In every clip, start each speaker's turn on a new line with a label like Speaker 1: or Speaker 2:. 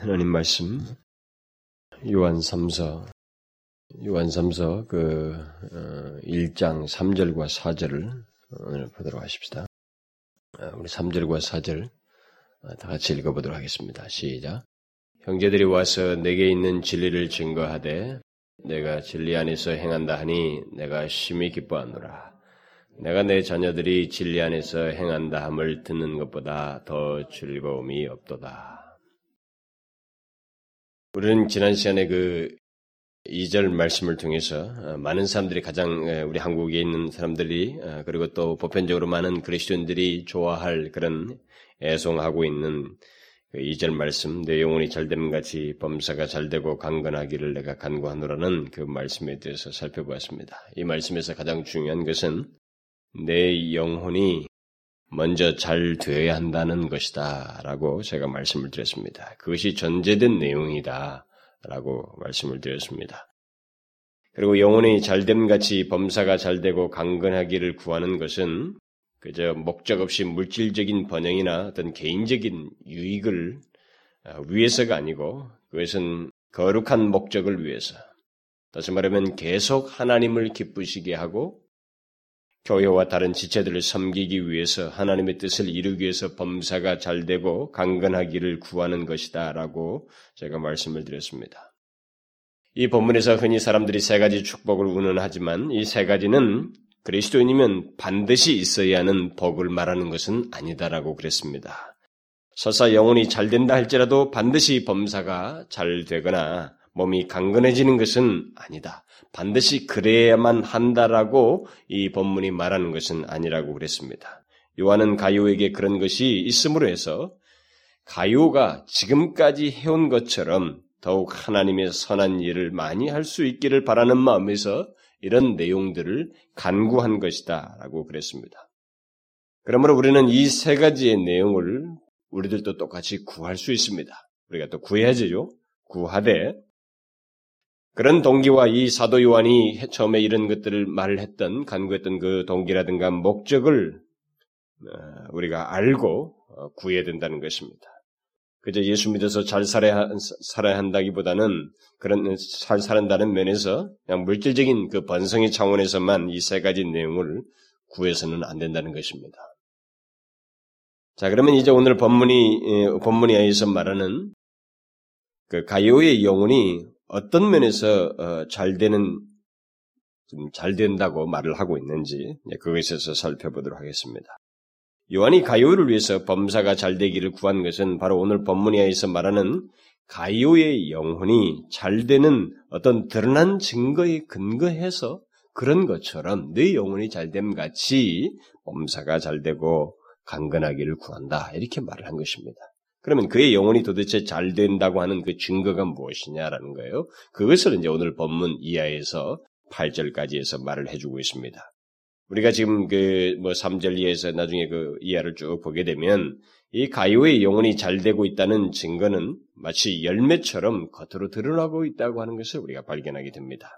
Speaker 1: 하나님 말씀 요한 3서 요한 3서 그 1장 어, 3절과 4절을 오늘 보도록 하십시다. 어, 우리 3절과 4절 어, 다 같이 읽어보도록 하겠습니다. 시작. 형제들이 와서 내게 있는 진리를 증거하되 내가 진리 안에서 행한다 하니 내가 심히 기뻐하노라. 내가 내 자녀들이 진리 안에서 행한다 함을 듣는 것보다 더 즐거움이 없도다. 우리는 지난 시간에 그 2절 말씀을 통해서 어, 많은 사람들이 가장 우리 한국에 있는 사람들이 어, 그리고 또 보편적으로 많은 그리스도인들이 좋아할 그런 애송하고 있는 그 2절 말씀 내 영혼이 잘됨 같이 범사가 잘되고 강건하기를 내가 간구하노라는 그 말씀에 대해서 살펴보았습니다. 이 말씀에서 가장 중요한 것은 내 영혼이 먼저 잘 되어야 한다는 것이다. 라고 제가 말씀을 드렸습니다. 그것이 전제된 내용이다. 라고 말씀을 드렸습니다. 그리고 영혼이 잘됨 같이 범사가 잘되고 강건하기를 구하는 것은 그저 목적 없이 물질적인 번영이나 어떤 개인적인 유익을 어, 위해서가 아니고 그것은 거룩한 목적을 위해서 다시 말하면 계속 하나님을 기쁘시게 하고 교회와 다른 지체들을 섬기기 위해서 하나님의 뜻을 이루기 위해서 범사가 잘 되고 강건하기를 구하는 것이다 라고 제가 말씀을 드렸습니다. 이 본문에서 흔히 사람들이 세 가지 축복을 운운하지만 이 세 가지는 그리스도인이면 반드시 있어야 하는 복을 말하는 것은 아니다라고 그랬습니다. 설사 영혼이 잘 된다 할지라도 반드시 범사가 잘 되거나 몸이 강건해지는 것은 아니다. 반드시 그래야만 한다라고 이 본문이 말하는 것은 아니라고 그랬습니다. 요한은 가요에게 그런 것이 있음으로 해서 가요가 지금까지 해온 것처럼 더욱 하나님의 선한 일을 많이 할 수 있기를 바라는 마음에서 이런 내용들을 간구한 것이다 라고 그랬습니다. 그러므로 우리는 이 세 가지의 내용을 우리들도 똑같이 구할 수 있습니다. 우리가 또 구해야죠. 구하되 그런 동기와 이 사도 요한이 처음에 이런 것들을 말을 했던 간구했던 그 동기라든가 목적을 어, 우리가 알고 어, 구해야 된다는 것입니다. 그저 예수 믿어서 잘 살아야, 살아야 한다기보다는 그런 잘 살아다는 면에서 그냥 물질적인 그 번성의 차원에서만 이 세 가지 내용을 구해서는 안 된다는 것입니다. 자, 그러면 이제 오늘 본문이, 본문에 의해서 말하는 그 가요의 영혼이 어떤 면에서 어, 잘 되는 잘 된다고 말을 하고 있는지 그것에 서 살펴보도록 하겠습니다. 요한이 가요를 위해서 범사가 잘 되기를 구한 것은 바로 오늘 본문에서 말하는 가요의 영혼이 잘 되는 어떤 드러난 증거에 근거해서 그런 것처럼 내 영혼이 잘됨 같이 범사가 잘 되고 강건하기를 구한다 이렇게 말을 한 것입니다. 그러면 그의 영혼이 도대체 잘 된다고 하는 그 증거가 무엇이냐라는 거예요. 그것을 이제 오늘 본문 이하에서 8절까지 해서 말을 해주고 있습니다. 우리가 지금 그 뭐 3절 이하에서 나중에 그 이하를 쭉 보게 되면 이 가요의 영혼이 잘 되고 있다는 증거는 마치 열매처럼 겉으로 드러나고 있다고 하는 것을 우리가 발견하게 됩니다.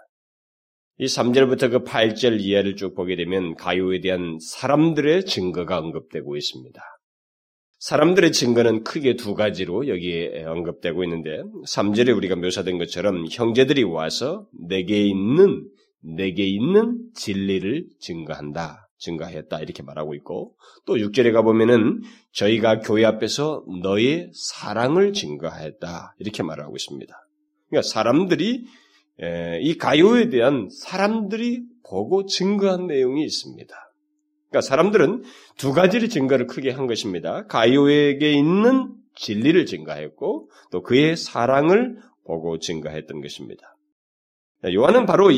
Speaker 1: 이 3절부터 그 8절 이하를 쭉 보게 되면 가요에 대한 사람들의 증거가 언급되고 있습니다. 사람들의 증거는 크게 두 가지로 여기에 언급되고 있는데 3절에 우리가 묘사된 것처럼 형제들이 와서 내게 있는 내게 있는 진리를 증거한다. 증거했다. 이렇게 말하고 있고 또 6절에 가 보면은 저희가 교회 앞에서 너의 사랑을 증거했다. 이렇게 말하고 있습니다. 그러니까 사람들이 이 가요에 대한 사람들이 보고 증거한 내용이 있습니다. 그러니까 사람들은 두 가지의 증거를 크게 한 것입니다. 가요에게 있는 진리를 증가했고 또 그의 사랑을 보고 증가했던 것입니다. 요한은 바로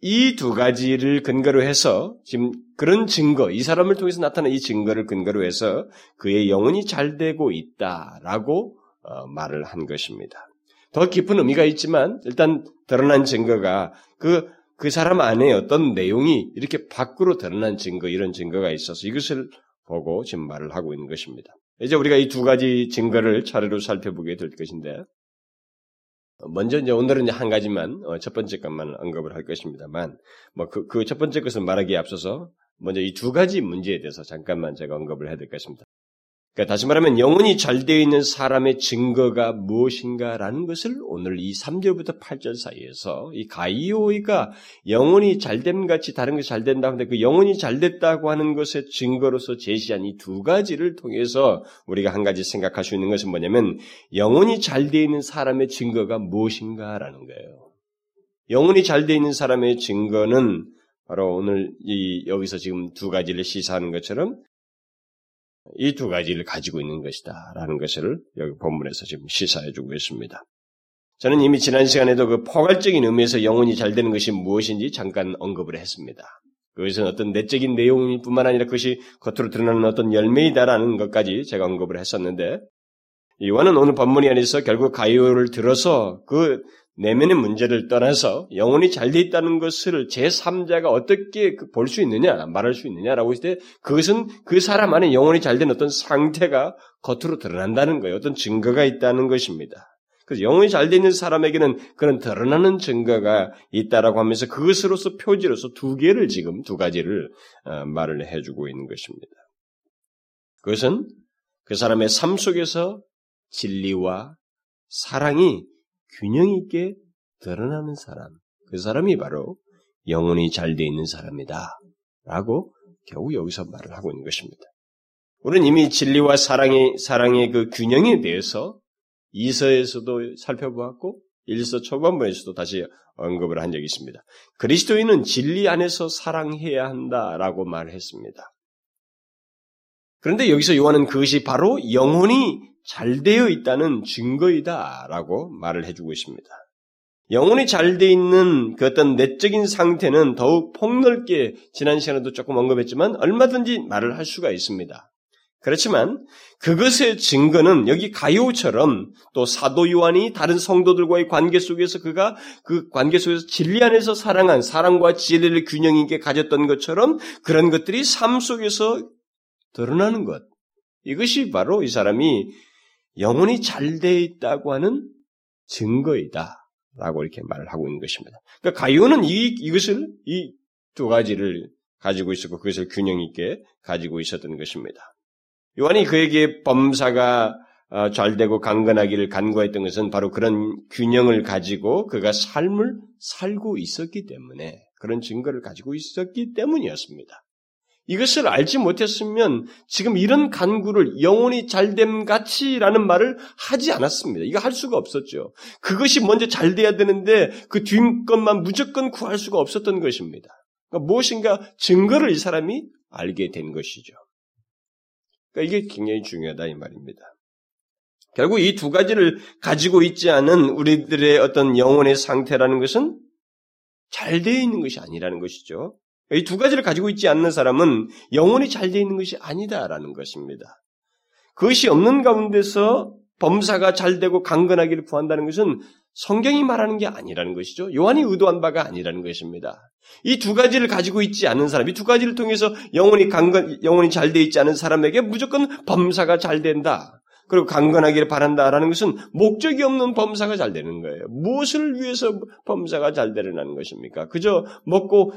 Speaker 1: 이두 가지를 근거로 해서 지금 그런 증거, 이 사람을 통해서 나타난 이 증거를 근거로 해서 그의 영혼이 잘 되고 있다라고 어, 말을 한 것입니다. 더 깊은 의미가 있지만 일단 드러난 증거가 그 그 사람 안에 어떤 내용이 이렇게 밖으로 드러난 증거, 이런 증거가 있어서 이것을 보고 지금 말을 하고 있는 것입니다. 이제 우리가 이 두 가지 증거를 차례로 살펴보게 될 것인데, 먼저 이제 오늘은 이제 한 가지만, 어, 첫 번째 것만 언급을 할 것입니다만, 뭐 그, 그 첫 번째 것을 말하기에 앞서서 먼저 이 두 가지 문제에 대해서 잠깐만 제가 언급을 해야 될 것입니다. 그러니까 다시 말하면 영혼이 잘 되어 있는 사람의 증거가 무엇인가라는 것을 오늘 이 3절부터 8절 사이에서 이 가이오이가 영혼이 잘됨 같이 다른 것이 잘 된다 하는데 그 영혼이 잘 됐다고 하는 것의 증거로서 제시한 이 두 가지를 통해서 우리가 한 가지 생각할 수 있는 것은 뭐냐면 영혼이 잘 되어 있는 사람의 증거가 무엇인가라는 거예요. 영혼이 잘 되어 있는 사람의 증거는 바로 오늘 이 여기서 지금 두 가지를 시사하는 것처럼 이 두 가지를 가지고 있는 것이다라는 것을 여기 본문에서 지금 시사해주고 있습니다. 저는 이미 지난 시간에도 그 포괄적인 의미에서 영혼이 잘 되는 것이 무엇인지 잠깐 언급을 했습니다. 그것은 어떤 내적인 내용뿐만 아니라 그것이 겉으로 드러나는 어떤 열매이다라는 것까지 제가 언급을 했었는데 이와는 오늘 본문이 안에서 결국 가이오를 들어서 그 내면의 문제를 떠나서 영혼이 잘 돼 있다는 것을 제3자가 어떻게 그 볼수 있느냐, 말할 수 있느냐라고 했을 때 그것은 그 사람 안에 영혼이 잘 된 어떤 상태가 겉으로 드러난다는 거예요. 어떤 증거가 있다는 것입니다. 그래서 영혼이 잘 돼 있는 사람에게는 그런 드러나는 증거가 있다라고 하면서 그것으로서 표지로서 두 개를 지금 두 가지를 어, 말을 해주고 있는 것입니다. 그것은 그 사람의 삶 속에서 진리와 사랑이 균형 있게 드러나는 사람, 그 사람이 바로 영혼이 잘 돼 있는 사람이다. 라고 겨우 여기서 말을 하고 있는 것입니다. 우리는 이미 진리와 사랑의, 사랑의 그 균형에 대해서 이서에서도 살펴보았고, 일서 초반부에서도 다시 언급을 한 적이 있습니다. 그리스도인은 진리 안에서 사랑해야 한다라고 말했습니다. 그런데 여기서 요한은 그것이 바로 영혼이 잘 되어 있다는 증거이다라고 말을 해주고 있습니다. 영혼이 잘 되어 있는 그 어떤 내적인 상태는 더욱 폭넓게 지난 시간에도 조금 언급했지만 얼마든지 말을 할 수가 있습니다. 그렇지만 그것의 증거는 여기 가요처럼 또 사도 요한이 다른 성도들과의 관계 속에서 그가 그 관계 속에서 진리 안에서 사랑한 사랑과 진리를 균형 있게 가졌던 것처럼 그런 것들이 삶 속에서 드러나는 것. 이것이 바로 이 사람이 영혼이 잘 돼 있다고 하는 증거이다. 라고 이렇게 말을 하고 있는 것입니다. 그러니까 가요는 이, 이것을, 이 두 가지를 가지고 있었고 그것을 균형 있게 가지고 있었던 것입니다. 요한이 그에게 범사가 어, 잘 되고 강건하기를 간구했던 것은 바로 그런 균형을 가지고 그가 삶을 살고 있었기 때문에 그런 증거를 가지고 있었기 때문이었습니다. 이것을 알지 못했으면 지금 이런 간구를 영혼이 잘됨 같이라는 말을 하지 않았습니다. 이거 할 수가 없었죠. 그것이 먼저 잘 돼야 되는데 그 뒷것만 무조건 구할 수가 없었던 것입니다. 그러니까 무엇인가 증거를 이 사람이 알게 된 것이죠. 그러니까 이게 굉장히 중요하다 이 말입니다. 결국 이 두 가지를 가지고 있지 않은 우리들의 어떤 영혼의 상태라는 것은 잘 되어 있는 것이 아니라는 것이죠. 이 두 가지를 가지고 있지 않는 사람은 영혼이 잘 되어 있는 것이 아니다라는 것입니다. 그것이 없는 가운데서 범사가 잘 되고 강건하기를 구한다는 것은 성경이 말하는 게 아니라는 것이죠. 요한이 의도한 바가 아니라는 것입니다. 이 두 가지를 가지고 있지 않은 사람, 이 두 가지를 통해서 영혼이 강건, 영혼이 잘 되어 있지 않은 사람에게 무조건 범사가 잘 된다. 그리고 강건하기를 바란다라는 것은 목적이 없는 범사가 잘 되는 거예요. 무엇을 위해서 범사가 잘 되려는 것입니까? 그저 먹고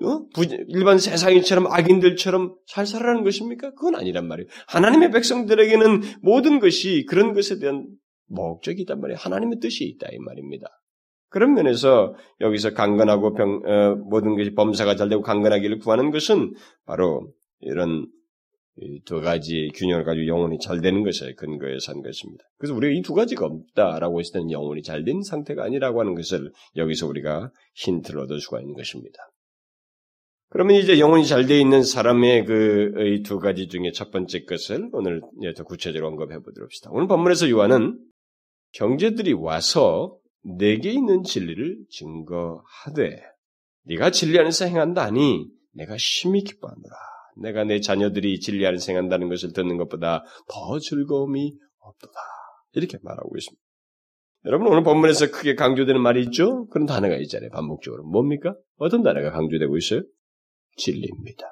Speaker 1: 어? 일반 세상인처럼 악인들처럼 잘 살아라는 것입니까? 그건 아니란 말이에요. 하나님의 백성들에게는 모든 것이 그런 것에 대한 목적이 있단 말이에요. 하나님의 뜻이 있다 이 말입니다. 그런 면에서 여기서 강건하고 병, 어, 모든 것이 범사가 잘 되고 강건하기를 구하는 것은 바로 이런 두 가지 균형을 가지고 영혼이 잘 되는 것에 근거해서 한 것입니다. 그래서 우리가 이 두 가지가 없다라고 했을 때는 영혼이 잘 된 상태가 아니라고 하는 것을 여기서 우리가 힌트를 얻을 수가 있는 것입니다. 그러면 이제 영혼이 잘 되어 있는 사람의 그 두 가지 중에 첫 번째 것을 오늘 더 구체적으로 언급해 보도록 합시다. 오늘 본문에서 요한은 경제들이 와서 내게 있는 진리를 증거하되 네가 진리 안에서 행한다니 내가 심히 기뻐하노라. 내가 내 자녀들이 진리 안에서 행한다는 것을 듣는 것보다 더 즐거움이 없도다. 이렇게 말하고 있습니다. 여러분 오늘 본문에서 크게 강조되는 말이 있죠? 그런 단어가 있잖아요. 반복적으로. 뭡니까? 어떤 단어가 강조되고 있어요? 진리입니다.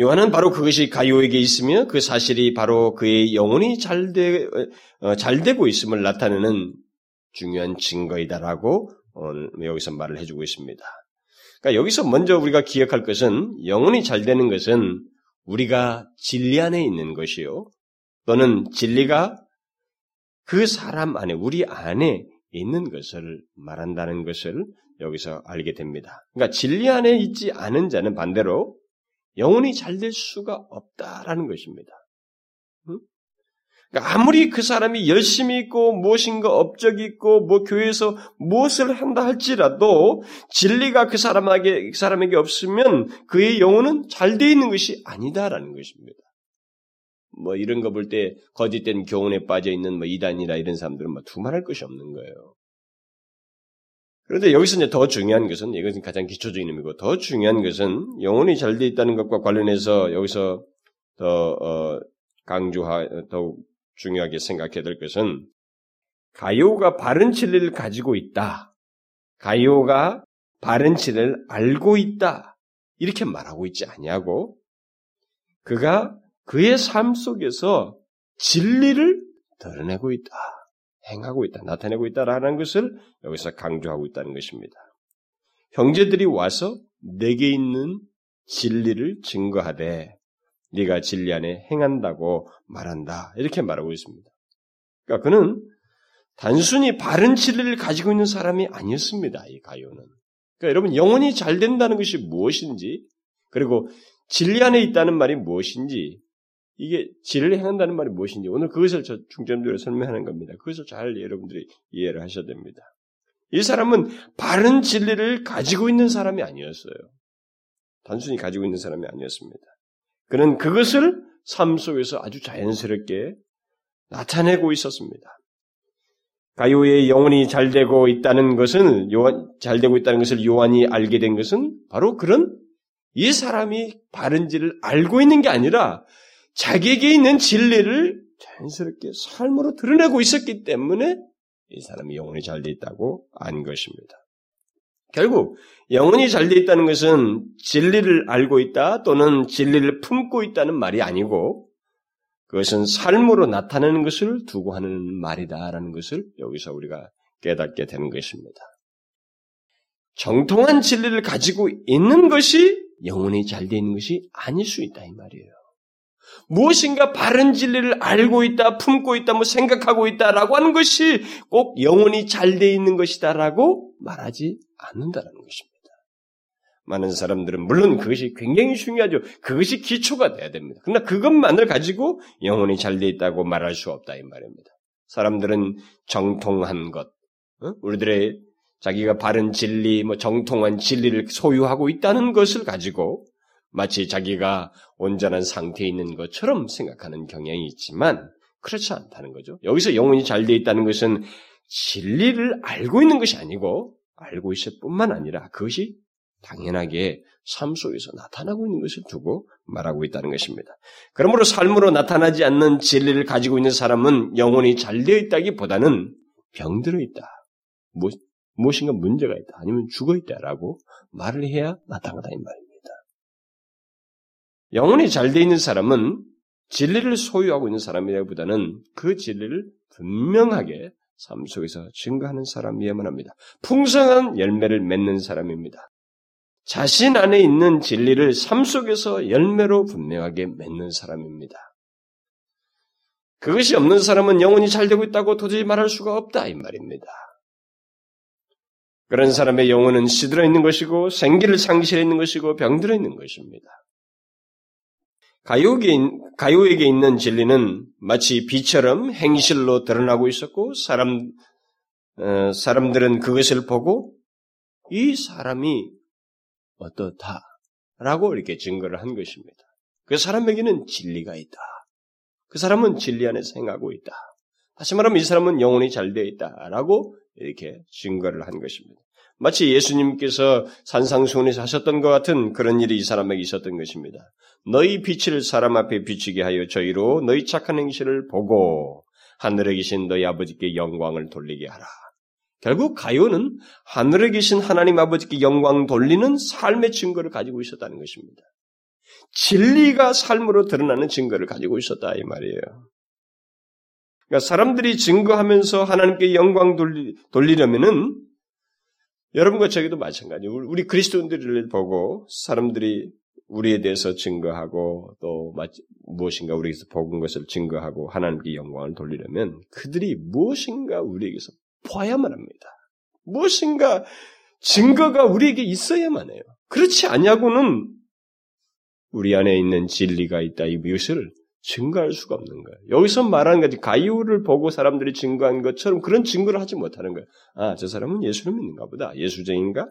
Speaker 1: 요한은 바로 그것이 가요에게 있으며 그 사실이 바로 그의 영혼이 잘, 되, 어, 잘 되고 있음을 나타내는 중요한 증거이다라고 여기서 말을 해주고 있습니다. 그러니까 여기서 먼저 우리가 기억할 것은 영혼이 잘 되는 것은 우리가 진리 안에 있는 것이요. 또는 진리가 그 사람 안에, 우리 안에 있는 것을 말한다는 것을 여기서 알게 됩니다. 그러니까 진리 안에 있지 않은 자는 반대로 영혼이 잘 될 수가 없다라는 것입니다. 그러니까 아무리 그 사람이 열심히 있고 무엇인가 업적이 있고 뭐 교회에서 무엇을 한다 할지라도 진리가 그 사람에게 그 사람에게 없으면 그의 영혼은 잘 돼 있는 것이 아니다라는 것입니다. 뭐 이런 거 볼 때 거짓된 교훈에 빠져 있는 뭐 이단이나 이런 사람들은 뭐 두말할 것이 없는 거예요. 그런데 여기서 이제 더 중요한 것은 이것은 가장 기초적인 의미고 더 중요한 것은 영혼이 잘 돼 있다는 것과 관련해서 여기서 더 어, 강조하 더욱 중요하게 생각해야 될 것은 가요가 바른 진리를 가지고 있다. 가요가 바른 진리를 알고 있다. 이렇게 말하고 있지 아니하고 그가 그의 삶 속에서 진리를 드러내고 있다. 행하고 있다. 나타내고 있다라는 것을 여기서 강조하고 있다는 것입니다. 형제들이 와서 내게 있는 진리를 증거하되 네가 진리 안에 행한다고 말한다. 이렇게 말하고 있습니다. 그러니까 그는 단순히 바른 진리를 가지고 있는 사람이 아니었습니다. 이 가요는. 그러니까 여러분 영혼이 잘 된다는 것이 무엇인지 그리고 진리 안에 있다는 말이 무엇인지 이게 진리를 행한다는 말이 무엇인지 오늘 그것을 저 중점적으로 설명하는 겁니다. 그것을 잘 여러분들이 이해를 하셔야 됩니다. 이 사람은 바른 진리를 가지고 있는 사람이 아니었어요. 단순히 가지고 있는 사람이 아니었습니다. 그는 그것을 삶 속에서 아주 자연스럽게 나타내고 있었습니다. 가요의 영혼이 잘 되고 있다는 것은 요한 잘 되고 있다는 것을 요한이 알게 된 것은 바로 그런 이 사람이 바른지를 알고 있는 게 아니라 자기에게 있는 진리를 자연스럽게 삶으로 드러내고 있었기 때문에 이 사람이 영혼이 잘 돼 있다고 안 것입니다. 결국 영혼이 잘 돼 있다는 것은 진리를 알고 있다 또는 진리를 품고 있다는 말이 아니고 그것은 삶으로 나타내는 것을 두고 하는 말이다라는 것을 여기서 우리가 깨닫게 되는 것입니다. 정통한 진리를 가지고 있는 것이 영혼이 잘 돼 있는 것이 아닐 수 있다 이 말이에요. 무엇인가 바른 진리를 알고 있다, 품고 있다, 뭐 생각하고 있다라고 하는 것이 꼭 영혼이 잘 돼 있는 것이다라고 말하지 않는다라는 것입니다. 많은 사람들은 물론 그것이 굉장히 중요하죠. 그것이 기초가 돼야 됩니다. 그러나 그것만을 가지고 영혼이 잘 돼 있다고 말할 수 없다 이 말입니다. 사람들은 정통한 것, 어? 우리들의 자기가 바른 진리, 뭐 정통한 진리를 소유하고 있다는 것을 가지고 마치 자기가 온전한 상태에 있는 것처럼 생각하는 경향이 있지만 그렇지 않다는 거죠. 여기서 영혼이 잘 돼 있다는 것은 진리를 알고 있는 것이 아니고 알고 있을 뿐만 아니라 그것이 당연하게 삶 속에서 나타나고 있는 것을 두고 말하고 있다는 것입니다. 그러므로 삶으로 나타나지 않는 진리를 가지고 있는 사람은 영혼이 잘 되어 있다기보다는 병들어 있다. 무엇인가 문제가 있다. 아니면 죽어 있다라고 말을 해야 마땅하다 이 말입니다. 영혼이 잘 되어 있는 사람은 진리를 소유하고 있는 사람이라기보다는 그 진리를 분명하게 삶 속에서 증거하는 사람이어야만 합니다. 풍성한 열매를 맺는 사람입니다. 자신 안에 있는 진리를 삶 속에서 열매로 분명하게 맺는 사람입니다. 그것이 없는 사람은 영혼이 잘 되고 있다고 도저히 말할 수가 없다 이 말입니다. 그런 사람의 영혼은 시들어 있는 것이고 생기를 상실해 있는 것이고 병들어 있는 것입니다. 가요에게 있는 진리는 마치 비처럼 행실로 드러나고 있었고 사람 어, 사람들은 그것을 보고 이 사람이 어떻다라고 이렇게 증거를 한 것입니다. 그 사람에게는 진리가 있다. 그 사람은 진리 안에 생각하고 있다. 다시 말하면 이 사람은 영혼이 잘 되어 있다라고 이렇게 증거를 한 것입니다. 마치 예수님께서 산상수훈에서 하셨던 것 같은 그런 일이 이 사람에게 있었던 것입니다. 너희 빛을 사람 앞에 비추게 하여 저희로 너희 착한 행실을 보고 하늘에 계신 너희 아버지께 영광을 돌리게 하라. 결국 가요는 하늘에 계신 하나님 아버지께 영광 돌리는 삶의 증거를 가지고 있었다는 것입니다. 진리가 삶으로 드러나는 증거를 가지고 있었다 이 말이에요. 그러니까 사람들이 증거하면서 하나님께 영광 돌리, 돌리려면은 여러분과 저에게도 마찬가지예요. 우리 그리스도인들을 보고 사람들이 우리에 대해서 증거하고 또 무엇인가 우리에게서 복은 것을 증거하고 하나님께 영광을 돌리려면 그들이 무엇인가 우리에게서 보아야만 합니다. 무엇인가 증거가 우리에게 있어야만 해요. 그렇지 않냐고는 우리 안에 있는 진리가 있다 이것을 증거할 수가 없는 거예요. 여기서 말하는 것이 가이오를 보고 사람들이 증거한 것처럼 그런 증거를 하지 못하는 거예요. 아, 저 사람은 예수를 믿는가 보다. 예수쟁인가?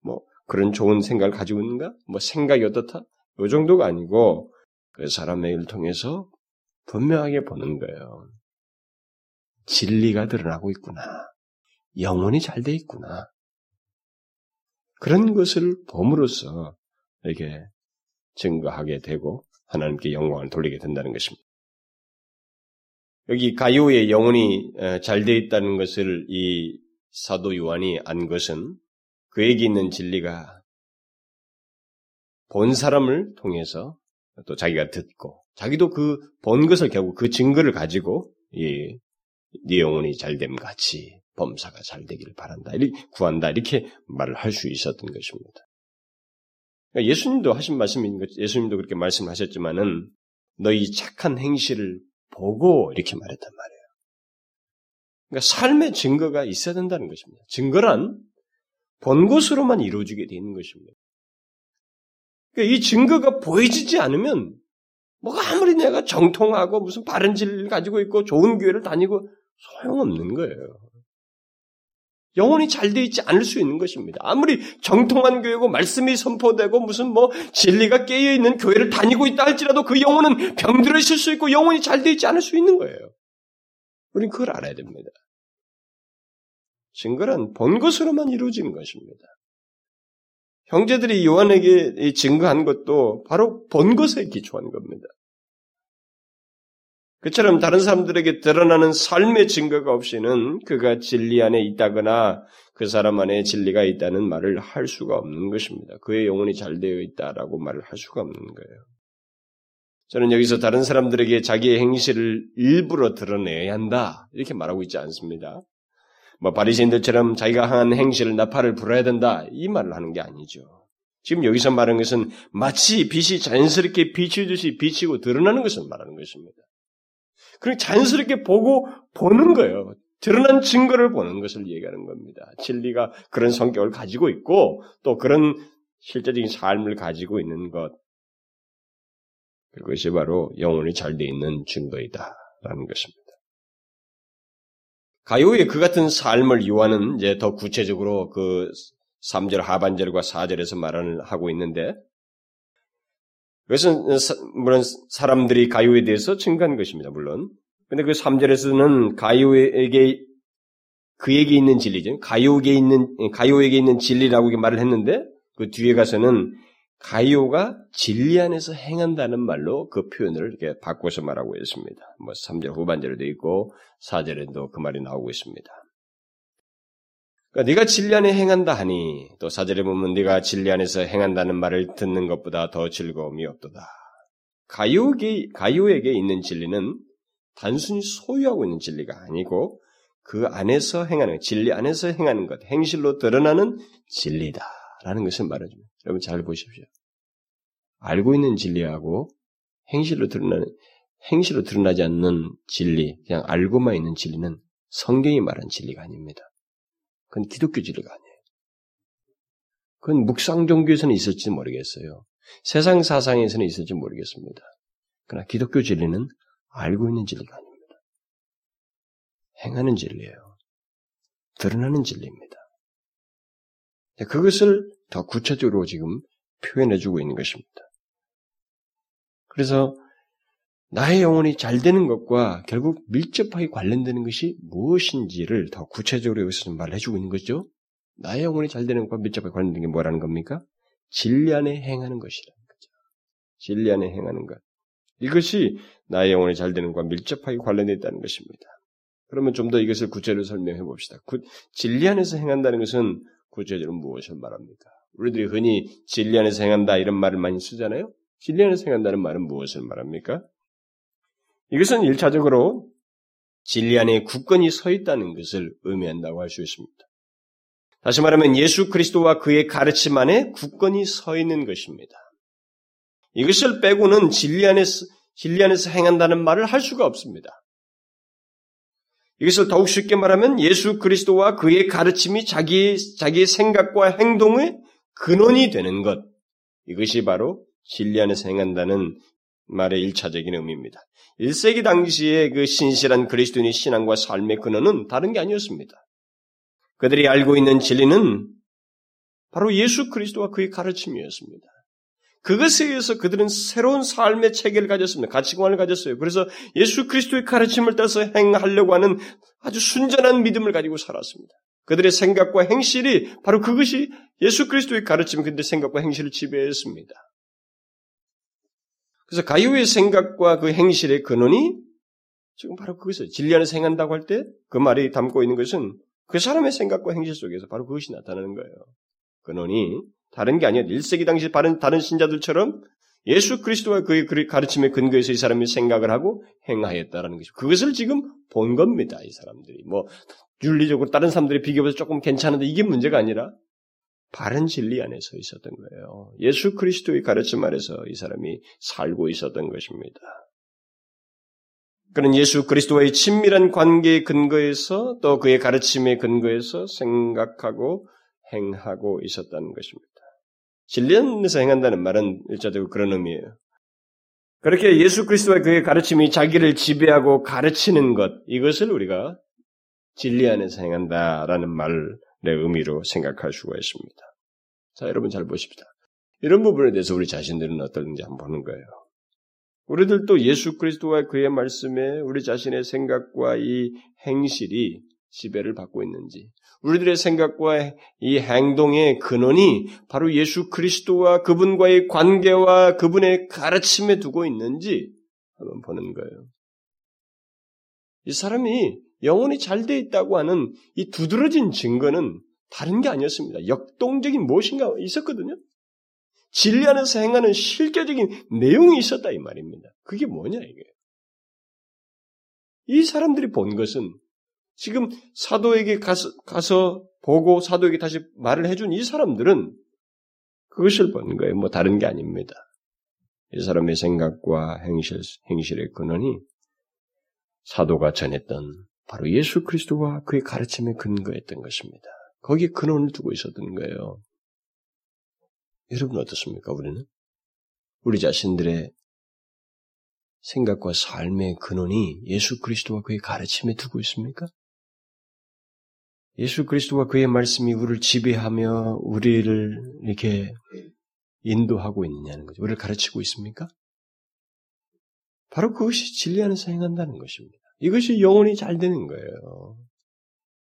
Speaker 1: 뭐 그런 좋은 생각을 가지고 있는가? 뭐 생각이 어떻다? 이 정도가 아니고 그 사람의 일을 통해서 분명하게 보는 거예요. 진리가 드러나고 있구나. 영혼이 잘 돼 있구나. 그런 것을 봄으로써 이렇게 증거하게 되고 하나님께 영광을 돌리게 된다는 것입니다. 여기 가요의 영혼이 잘 되어 있다는 것을 이 사도 요한이 안 것은 그에게 있는 진리가 본 사람을 통해서 또 자기가 듣고 자기도 그 본 것을 결국 그 증거를 가지고 이, 네 영혼이 잘됨 같이 범사가 잘 되기를 바란다, 이렇게 구한다 이렇게 말을 할 수 있었던 것입니다. 그러니까 예수님도 하신 말씀인 것, 예수님도 그렇게 말씀하셨지만은 너희 착한 행실을 보고 이렇게 말했단 말이에요. 그러니까 삶의 증거가 있어야 된다는 것입니다. 증거란 본 것으로만 이루어지게 되는 것입니다. 그러니까 이 증거가 보여지지 않으면 뭐가 아무리 내가 정통하고 무슨 바른 진리를 가지고 있고 좋은 교회를 다니고 소용없는 거예요. 영혼이 잘 돼 있지 않을 수 있는 것입니다. 아무리 정통한 교회고 말씀이 선포되고 무슨 뭐 진리가 깨어 있는 교회를 다니고 있다 할지라도 그 영혼은 병들어 있을 수 있고 영혼이 잘 돼 있지 않을 수 있는 거예요. 우리는 그걸 알아야 됩니다. 증거란 본 것으로만 이루어지는 것입니다. 형제들이 요한에게 증거한 것도 바로 본 것에 기초한 겁니다. 그처럼 다른 사람들에게 드러나는 삶의 증거가 없이는 그가 진리 안에 있다거나 그 사람 안에 진리가 있다는 말을 할 수가 없는 것입니다. 그의 영혼이 잘 되어 있다라고 말을 할 수가 없는 거예요. 저는 여기서 다른 사람들에게 자기의 행실을 일부러 드러내야 한다 이렇게 말하고 있지 않습니다. 뭐 바리새인들처럼 자기가 한 행실을 나팔을 불어야 된다 이 말을 하는 게 아니죠. 지금 여기서 말하는 것은 마치 빛이 자연스럽게 비치듯이 비치고 드러나는 것을 말하는 것입니다. 그리고 자연스럽게 보고 보는 거예요. 드러난 증거를 보는 것을 얘기하는 겁니다. 진리가 그런 성격을 가지고 있고 또 그런 실제적인 삶을 가지고 있는 것. 그것이 바로 영혼이 잘 돼 있는 증거이다라는 것입니다. 가요의 그 같은 삶을 요한은 이제 더 구체적으로 그 3절 하반절과 4절에서 말을 하고 있는데 그것은 물론 사람들이 가요에 대해서 증가한 것입니다. 물론. 근데 그 3절에서는 가요에게 그에게 있는 진리죠. 가요에게 있는 가요에게 있는 진리라고 말을 했는데 그 뒤에 가서는 가요가 진리 안에서 행한다는 말로 그 표현을 이렇게 바꿔서 말하고 있습니다. 뭐 3절 후반절에도 있고 4절에도 그 말이 나오고 있습니다. 그러니까 네가 진리 안에 행한다 하니 또 사절에 보면 네가 진리 안에서 행한다는 말을 듣는 것보다 더 즐거움이 없도다. 가요에게, 가요에게 있는 진리는 단순히 소유하고 있는 진리가 아니고 그 안에서 행하는 진리 안에서 행하는 것, 행실로 드러나는 진리다라는 것을 말해줍니다. 여러분 잘 보십시오. 알고 있는 진리하고 행실로 드러나는 행실로 드러나지 않는 진리, 그냥 알고만 있는 진리는 성경이 말한 진리가 아닙니다. 그건 기독교 진리가 아니에요. 그건 묵상 종교에서는 있을지 모르겠어요. 세상 사상에서는 있을지 모르겠습니다. 그러나 기독교 진리는 알고 있는 진리가 아닙니다. 행하는 진리예요. 드러나는 진리입니다. 그것을 더 구체적으로 지금 표현해주고 있는 것입니다. 그래서 나의 영혼이 잘 되는 것과 결국 밀접하게 관련되는 것이 무엇인지를 더 구체적으로 여기서 좀 말해주고 있는 거죠. 나의 영혼이 잘 되는 것과 밀접하게 관련된 게 뭐라는 겁니까? 진리 안에 행하는 것이라는 거죠. 진리 안에 행하는 것. 이것이 나의 영혼이 잘 되는 것과 밀접하게 관련되어 있다는 것입니다. 그러면 좀 더 이것을 구체적으로 설명해 봅시다. 진리 안에서 행한다는 것은 구체적으로 무엇을 말합니까? 우리들이 흔히 진리 안에서 행한다 이런 말을 많이 쓰잖아요. 진리 안에서 행한다는 말은 무엇을 말합니까? 이것은 일차적으로 진리 안에 굳건히 서 있다는 것을 의미한다고 할 수 있습니다. 다시 말하면 예수 그리스도와 그의 가르침 안에 굳건히 서 있는 것입니다. 이것을 빼고는 진리 안에서, 진리 안에서 행한다는 말을 할 수가 없습니다. 이것을 더욱 쉽게 말하면 예수 그리스도와 그의 가르침이 자기의, 자기의 생각과 행동의 근원이 되는 것. 이것이 바로 진리 안에서 행한다는 말의 일차적인 의미입니다. 1세기 당시의 그 신실한 그리스도인의 신앙과 삶의 근원은 다른 게 아니었습니다. 그들이 알고 있는 진리는 바로 예수 그리스도와 그의 가르침이었습니다. 그것에 의해서 그들은 새로운 삶의 체계를 가졌습니다. 가치관을 가졌어요. 그래서 예수 그리스도의 가르침을 따서 행하려고 하는 아주 순전한 믿음을 가지고 살았습니다. 그들의 생각과 행실이 바로 그것이 예수 그리스도의 가르침, 그들의 생각과 행실을 지배했습니다. 그래서 가요의 생각과 그 행실의 근원이 지금 바로 그것을 진리 안에서 행한다고 할 때 그 말이 담고 있는 것은 그 사람의 생각과 행실 속에서 바로 그것이 나타나는 거예요. 근원이 다른 게 아니에요. 1세기 당시 다른, 다른 신자들처럼 예수 그리스도와 그의 가르침의 근거에서 이 사람이 생각을 하고 행하였다라는 것이죠. 그것을 지금 본 겁니다. 이 사람들이. 뭐, 윤리적으로 다른 사람들이 비교해서 조금 괜찮은데 이게 문제가 아니라 바른 진리 안에 서 있었던 거예요. 예수 그리스도의 가르침 아래서 이 사람이 살고 있었던 것입니다. 그는 예수 그리스도와의 친밀한 관계의 근거에서 또 그의 가르침의 근거에서 생각하고 행하고 있었다는 것입니다. 진리 안에서 행한다는 말은 일자적으로 그런 의미예요. 그렇게 예수 그리스도와 그의 가르침이 자기를 지배하고 가르치는 것, 이것을 우리가 진리 안에서 행한다라는 말 의 의미로 생각할 수가 있습니다. 자, 여러분 잘 보십시다. 이런 부분에 대해서 우리 자신들은 어떤지 한번 보는 거예요. 우리들도 예수 그리스도와 그의 말씀에 우리 자신의 생각과 이 행실이 지배를 받고 있는지, 우리들의 생각과 이 행동의 근원이 바로 예수 그리스도와 그분과의 관계와 그분의 가르침에 두고 있는지 한번 보는 거예요. 이 사람이 영혼이 잘 돼 있다고 하는 이 두드러진 증거는 다른 게 아니었습니다. 역동적인 무엇인가 있었거든요. 진리 안에서 행하는 실제적인 내용이 있었다 이 말입니다. 그게 뭐냐 이게. 이 사람들이 본 것은 지금 사도에게 가서, 가서 보고 사도에게 다시 말을 해준 이 사람들은 그것을 본 거예요. 뭐 다른 게 아닙니다. 이 사람의 생각과 행실, 행실의 근원이 사도가 전했던 바로 예수 그리스도와 그의 가르침에 근거했던 것입니다. 거기에 근원을 두고 있었던 거예요. 여러분 어떻습니까? 우리는 우리 자신들의 생각과 삶의 근원이 예수 그리스도와 그의 가르침에 두고 있습니까? 예수 그리스도와 그의 말씀이 우리를 지배하며 우리를 이렇게 인도하고 있느냐는 거죠. 우리를 가르치고 있습니까? 바로 그것이 진리 안에서 행한다는 것입니다. 이것이 영혼이 잘 되는 거예요.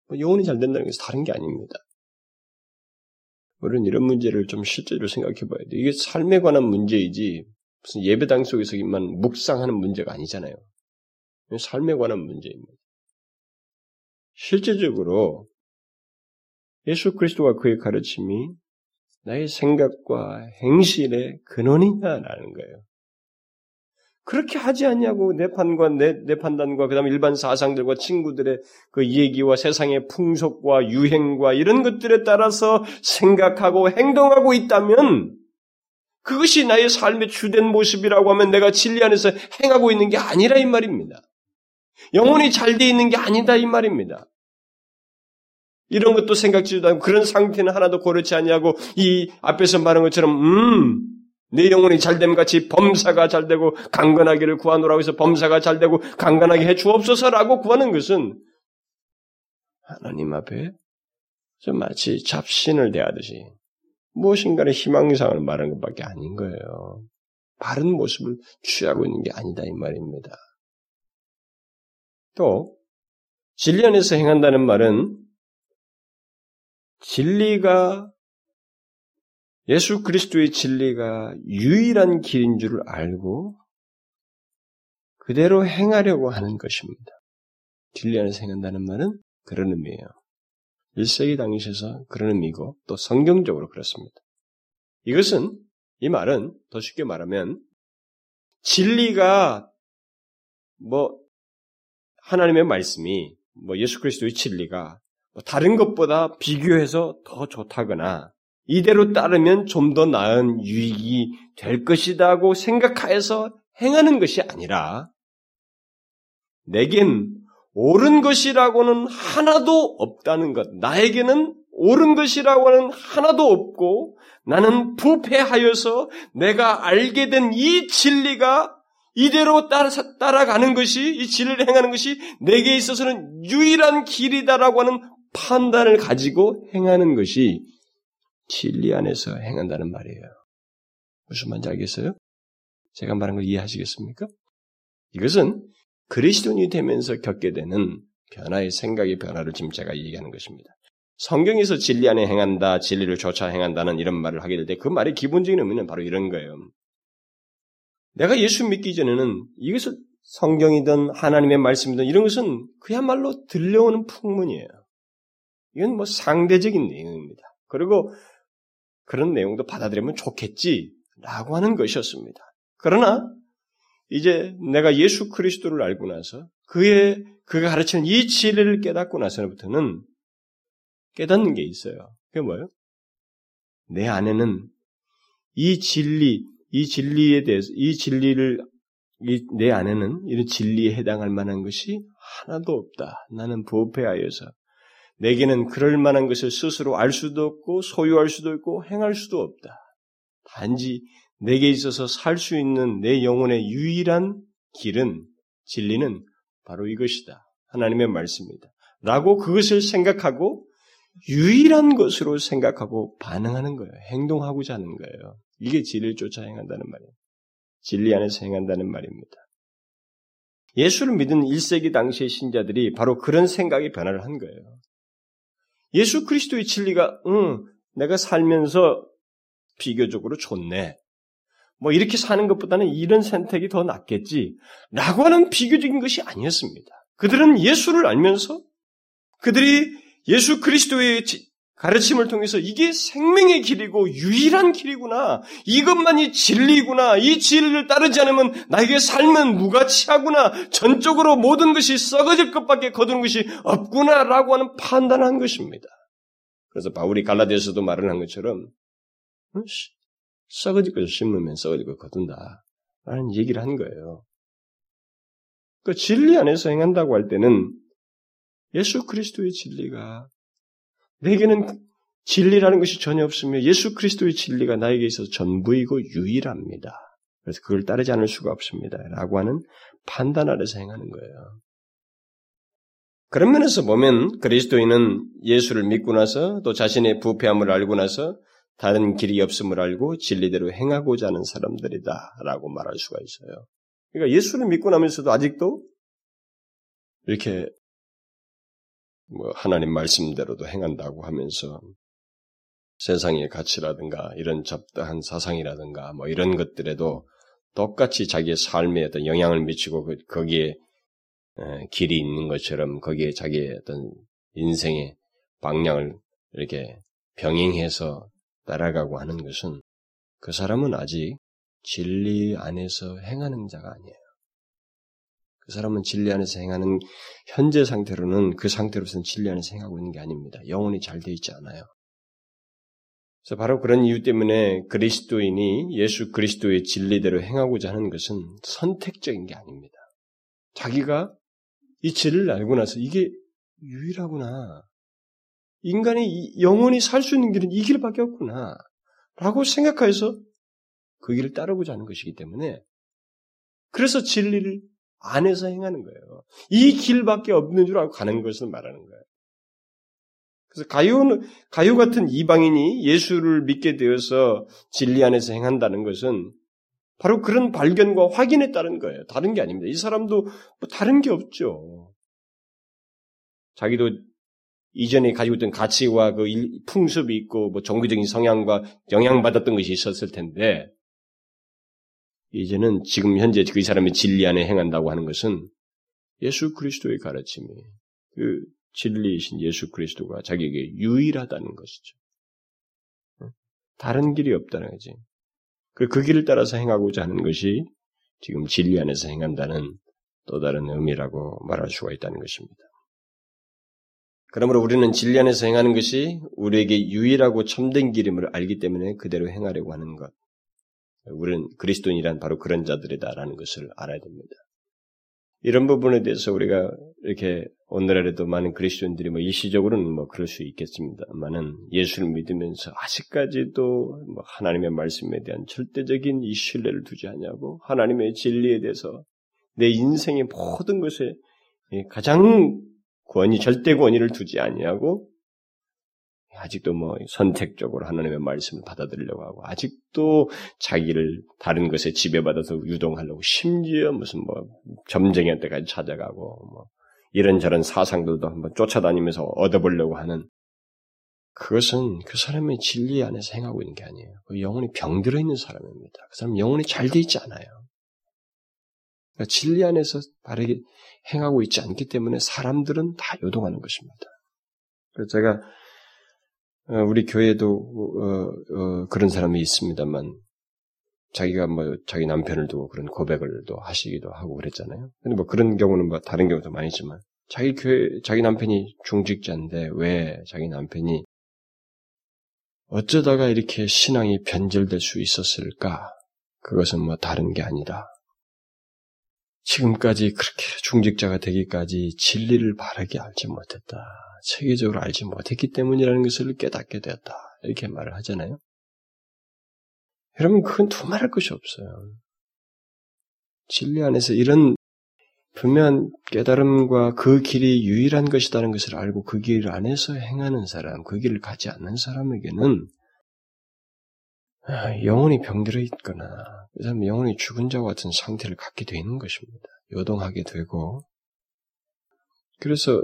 Speaker 1: 뭐 영혼이 잘 된다는 것은 다른 게 아닙니다. 우리는 이런 문제를 좀 실제로 생각해 봐야 돼. 이게 삶에 관한 문제이지 무슨 예배당 속에서만 묵상하는 문제가 아니잖아요. 삶에 관한 문제입니다. 실제적으로 예수 그리스도와 그의 가르침이 나의 생각과 행실의 근원이냐라는 거예요. 그렇게 하지 않냐고 내 판과 내, 내 판단과 그다음에 일반 사상들과 친구들의 그 얘기와 세상의 풍속과 유행과 이런 것들에 따라서 생각하고 행동하고 있다면 그것이 나의 삶의 주된 모습이라고 하면 내가 진리 안에서 행하고 있는 게 아니라 이 말입니다. 영혼이 잘 돼 있는 게 아니다 이 말입니다. 이런 것도 생각지도 않고 그런 상태는 하나도 고르지 아니하고 이 앞에서 말한 것처럼 음, 내 영혼이 잘됨 같이 범사가 잘되고 강건하기를 구하노라고 해서 범사가 잘되고 강건하게 해 주옵소서라고 구하는 것은 하나님 앞에 좀 마치 잡신을 대하듯이 무엇인가의 희망상을 말하는 것밖에 아닌 거예요. 바른 모습을 취하고 있는 게 아니다 이 말입니다. 또 진리 안에서 행한다는 말은 진리가 예수 그리스도의 진리가 유일한 길인 줄 알고 그대로 행하려고 하는 것입니다. 진리 안에서 행한다는 말은 그런 의미예요. 1세기 당시에서 그런 의미고 또 성경적으로 그렇습니다. 이것은 이 말은 더 쉽게 말하면 진리가 뭐 하나님의 말씀이 뭐 예수 그리스도의 진리가 뭐 다른 것보다 비교해서 더 좋다거나 이대로 따르면 좀 더 나은 유익이 될 것이다고 생각하여서 행하는 것이 아니라 내겐 옳은 것이라고는 하나도 없다는 것. 나에게는 옳은 것이라고는 하나도 없고 나는 부패하여서 내가 알게 된 이 진리가 이대로 따라, 따라가는 것이, 이 진리를 행하는 것이 내게 있어서는 유일한 길이다라고 하는 판단을 가지고 행하는 것이 진리 안에서 행한다는 말이에요. 무슨 말인지 알겠어요? 제가 말한 걸 이해하시겠습니까? 이것은 그리스도인이 되면서 겪게 되는 변화의 생각의 변화를 지금 제가 얘기하는 것입니다. 성경에서 진리 안에 행한다, 진리를 조차 행한다는 이런 말을 하게 될 때 그 말의 기본적인 의미는 바로 이런 거예요. 내가 예수 믿기 전에는 이것을 성경이든 하나님의 말씀이든 이런 것은 그야말로 들려오는 풍문이에요. 이건 뭐 상대적인 내용입니다. 그리고 그런 내용도 받아들이면 좋겠지라고 하는 것이었습니다. 그러나 이제 내가 예수 그리스도를 알고 나서 그의 그가 가르치는 이 진리를 깨닫고 나서부터는 깨닫는 게 있어요. 그게 뭐예요? 내 안에는 이 진리, 이 진리에 대해서, 이 진리를, 이, 내 안에는 이런 진리에 해당할 만한 것이 하나도 없다. 나는 부패하여서. 내게는 그럴 만한 것을 스스로 알 수도 없고, 소유할 수도 없고, 행할 수도 없다. 단지 내게 있어서 살 수 있는 내 영혼의 유일한 길은, 진리는 바로 이것이다. 하나님의 말씀입니다. 라고 그것을 생각하고 유일한 것으로 생각하고 반응하는 거예요. 행동하고자 하는 거예요. 이게 진리를 쫓아 행한다는 말이에요. 진리 안에서 행한다는 말입니다. 예수를 믿은 1세기 당시의 신자들이 바로 그런 생각의 변화를 한 거예요. 예수 그리스도의 진리가, 응, 내가 살면서 비교적으로 좋네. 뭐 이렇게 사는 것보다는 이런 선택이 더 낫겠지. 라고 하는 비교적인 것이 아니었습니다. 그들은 예수를 알면서 그들이 예수 그리스도의 가르침을 통해서 이게 생명의 길이고 유일한 길이구나. 이것만이 진리구나. 이 진리를 따르지 않으면 나에게 삶은 무가치하구나. 전적으로 모든 것이 썩어질 것밖에 거두는 것이 없구나라고 하는 판단한 것입니다. 그래서 바울이 갈라디아서도 말을 한 것처럼 어, 썩어질 것을 심으면 썩어질 것 거둔다. 라는 얘기를 한 거예요. 그 진리 안에서 행한다고 할 때는 예수 그리스도의 진리가 내게는 진리라는 것이 전혀 없으며 예수 그리스도의 진리가 나에게 있어서 전부이고 유일합니다. 그래서 그걸 따르지 않을 수가 없습니다. 라고 하는 판단 아래서 행하는 거예요. 그런 면에서 보면 그리스도인은 예수를 믿고 나서 또 자신의 부패함을 알고 나서 다른 길이 없음을 알고 진리대로 행하고자 하는 사람들이다. 라고 말할 수가 있어요. 그러니까 예수를 믿고 나면서도 아직도 이렇게 뭐 하나님 말씀대로도 행한다고 하면서 세상의 가치라든가 이런 잡다한 사상이라든가 뭐 이런 것들에도 똑같이 자기의 삶에 어떤 영향을 미치고 그, 거기에 길이 있는 것처럼 거기에 자기의 어떤 인생의 방향을 이렇게 병행해서 따라가고 하는 것은 그 사람은 아직 진리 안에서 행하는 자가 아니에요. 그 사람은 진리 안에서 행하는 현재 상태로는 그 상태로서는 진리 안에서 행하고 있는 게 아닙니다. 영혼이 잘 돼 있지 않아요. 그래서 바로 그런 이유 때문에 그리스도인이 예수 그리스도의 진리대로 행하고자 하는 것은 선택적인 게 아닙니다. 자기가 이 진리를 알고 나서 이게 유일하구나. 인간이 영원히 살 수 있는 길은 이 길밖에 없구나. 라고 생각해서 그 길을 따르고자 하는 것이기 때문에 그래서 진리를 안에서 행하는 거예요. 이 길밖에 없는 줄 알고 가는 것을 말하는 거예요. 그래서 가요, 가요 같은 이방인이 예수를 믿게 되어서 진리 안에서 행한다는 것은 바로 그런 발견과 확인에 따른 거예요. 다른 게 아닙니다. 이 사람도 뭐 다른 게 없죠. 자기도 이전에 가지고 있던 가치와 그 풍습이 있고 뭐 종교적인 성향과 영향받았던 것이 있었을 텐데 이제는 지금 현재 그 사람이 진리 안에 행한다고 하는 것은 예수 그리스도의 가르침이 그 진리이신 예수 그리스도가 자기에게 유일하다는 것이죠. 다른 길이 없다는 거지. 그, 그 길을 따라서 행하고자 하는 것이 지금 진리 안에서 행한다는 또 다른 의미라고 말할 수가 있다는 것입니다. 그러므로 우리는 진리 안에서 행하는 것이 우리에게 유일하고 참된 길임을 알기 때문에 그대로 행하려고 하는 것. 우리는 그리스도인이란 바로 그런 자들이다라는 것을 알아야 됩니다. 이런 부분에 대해서 우리가 이렇게 오늘날에도 많은 그리스도인들이 뭐 일시적으로는 뭐 그럴 수 있겠습니다만은 예수를 믿으면서 아직까지도 뭐 하나님의 말씀에 대한 절대적인 이 신뢰를 두지 않냐고 하나님의 진리에 대해서 내 인생의 모든 것에 가장 권위 절대 권위를 두지 아니하고 아직도 뭐 선택적으로 하나님의 말씀을 받아들이려고 하고 아직도 자기를 다른 것에 지배받아서 유동하려고 심지어 무슨 뭐 점쟁이한 때까지 찾아가고 뭐 이런저런 사상들도 한번 쫓아다니면서 얻어보려고 하는 그것은 그 사람의 진리 안에서 행하고 있는 게 아니에요. 그 영혼이 병들어 있는 사람입니다. 그 사람 영혼이 잘 돼 있지 않아요. 그러니까 진리 안에서 바르게 행하고 있지 않기 때문에 사람들은 다 요동하는 것입니다. 그래서 제가 어, 우리 교회도 어, 어, 그런 사람이 있습니다만 자기가 뭐 자기 남편을 두고 그런 고백을 또 하시기도 하고 그랬잖아요. 근데 뭐 그런 경우는 뭐 다른 경우도 많이 있지만 자기 교회 자기 남편이 중직자인데 왜 자기 남편이 어쩌다가 이렇게 신앙이 변질될 수 있었을까? 그것은 뭐 다른 게 아니라 지금까지 그렇게 중직자가 되기까지 진리를 바르게 알지 못했다. 체계적으로 알지 못했기 때문이라는 것을 깨닫게 되었다. 이렇게 말을 하잖아요. 여러분, 그건 두말할 것이 없어요. 진리 안에서 이런 분명한 깨달음과 그 길이 유일한 것이라는 것을 알고 그 길 안에서 행하는 사람, 그 길을 가지 않는 사람에게는 아, 영혼이 병들어 있거나 그 사람 영혼이 죽은 자와 같은 상태를 갖게 되는 것입니다. 요동하게 되고 그래서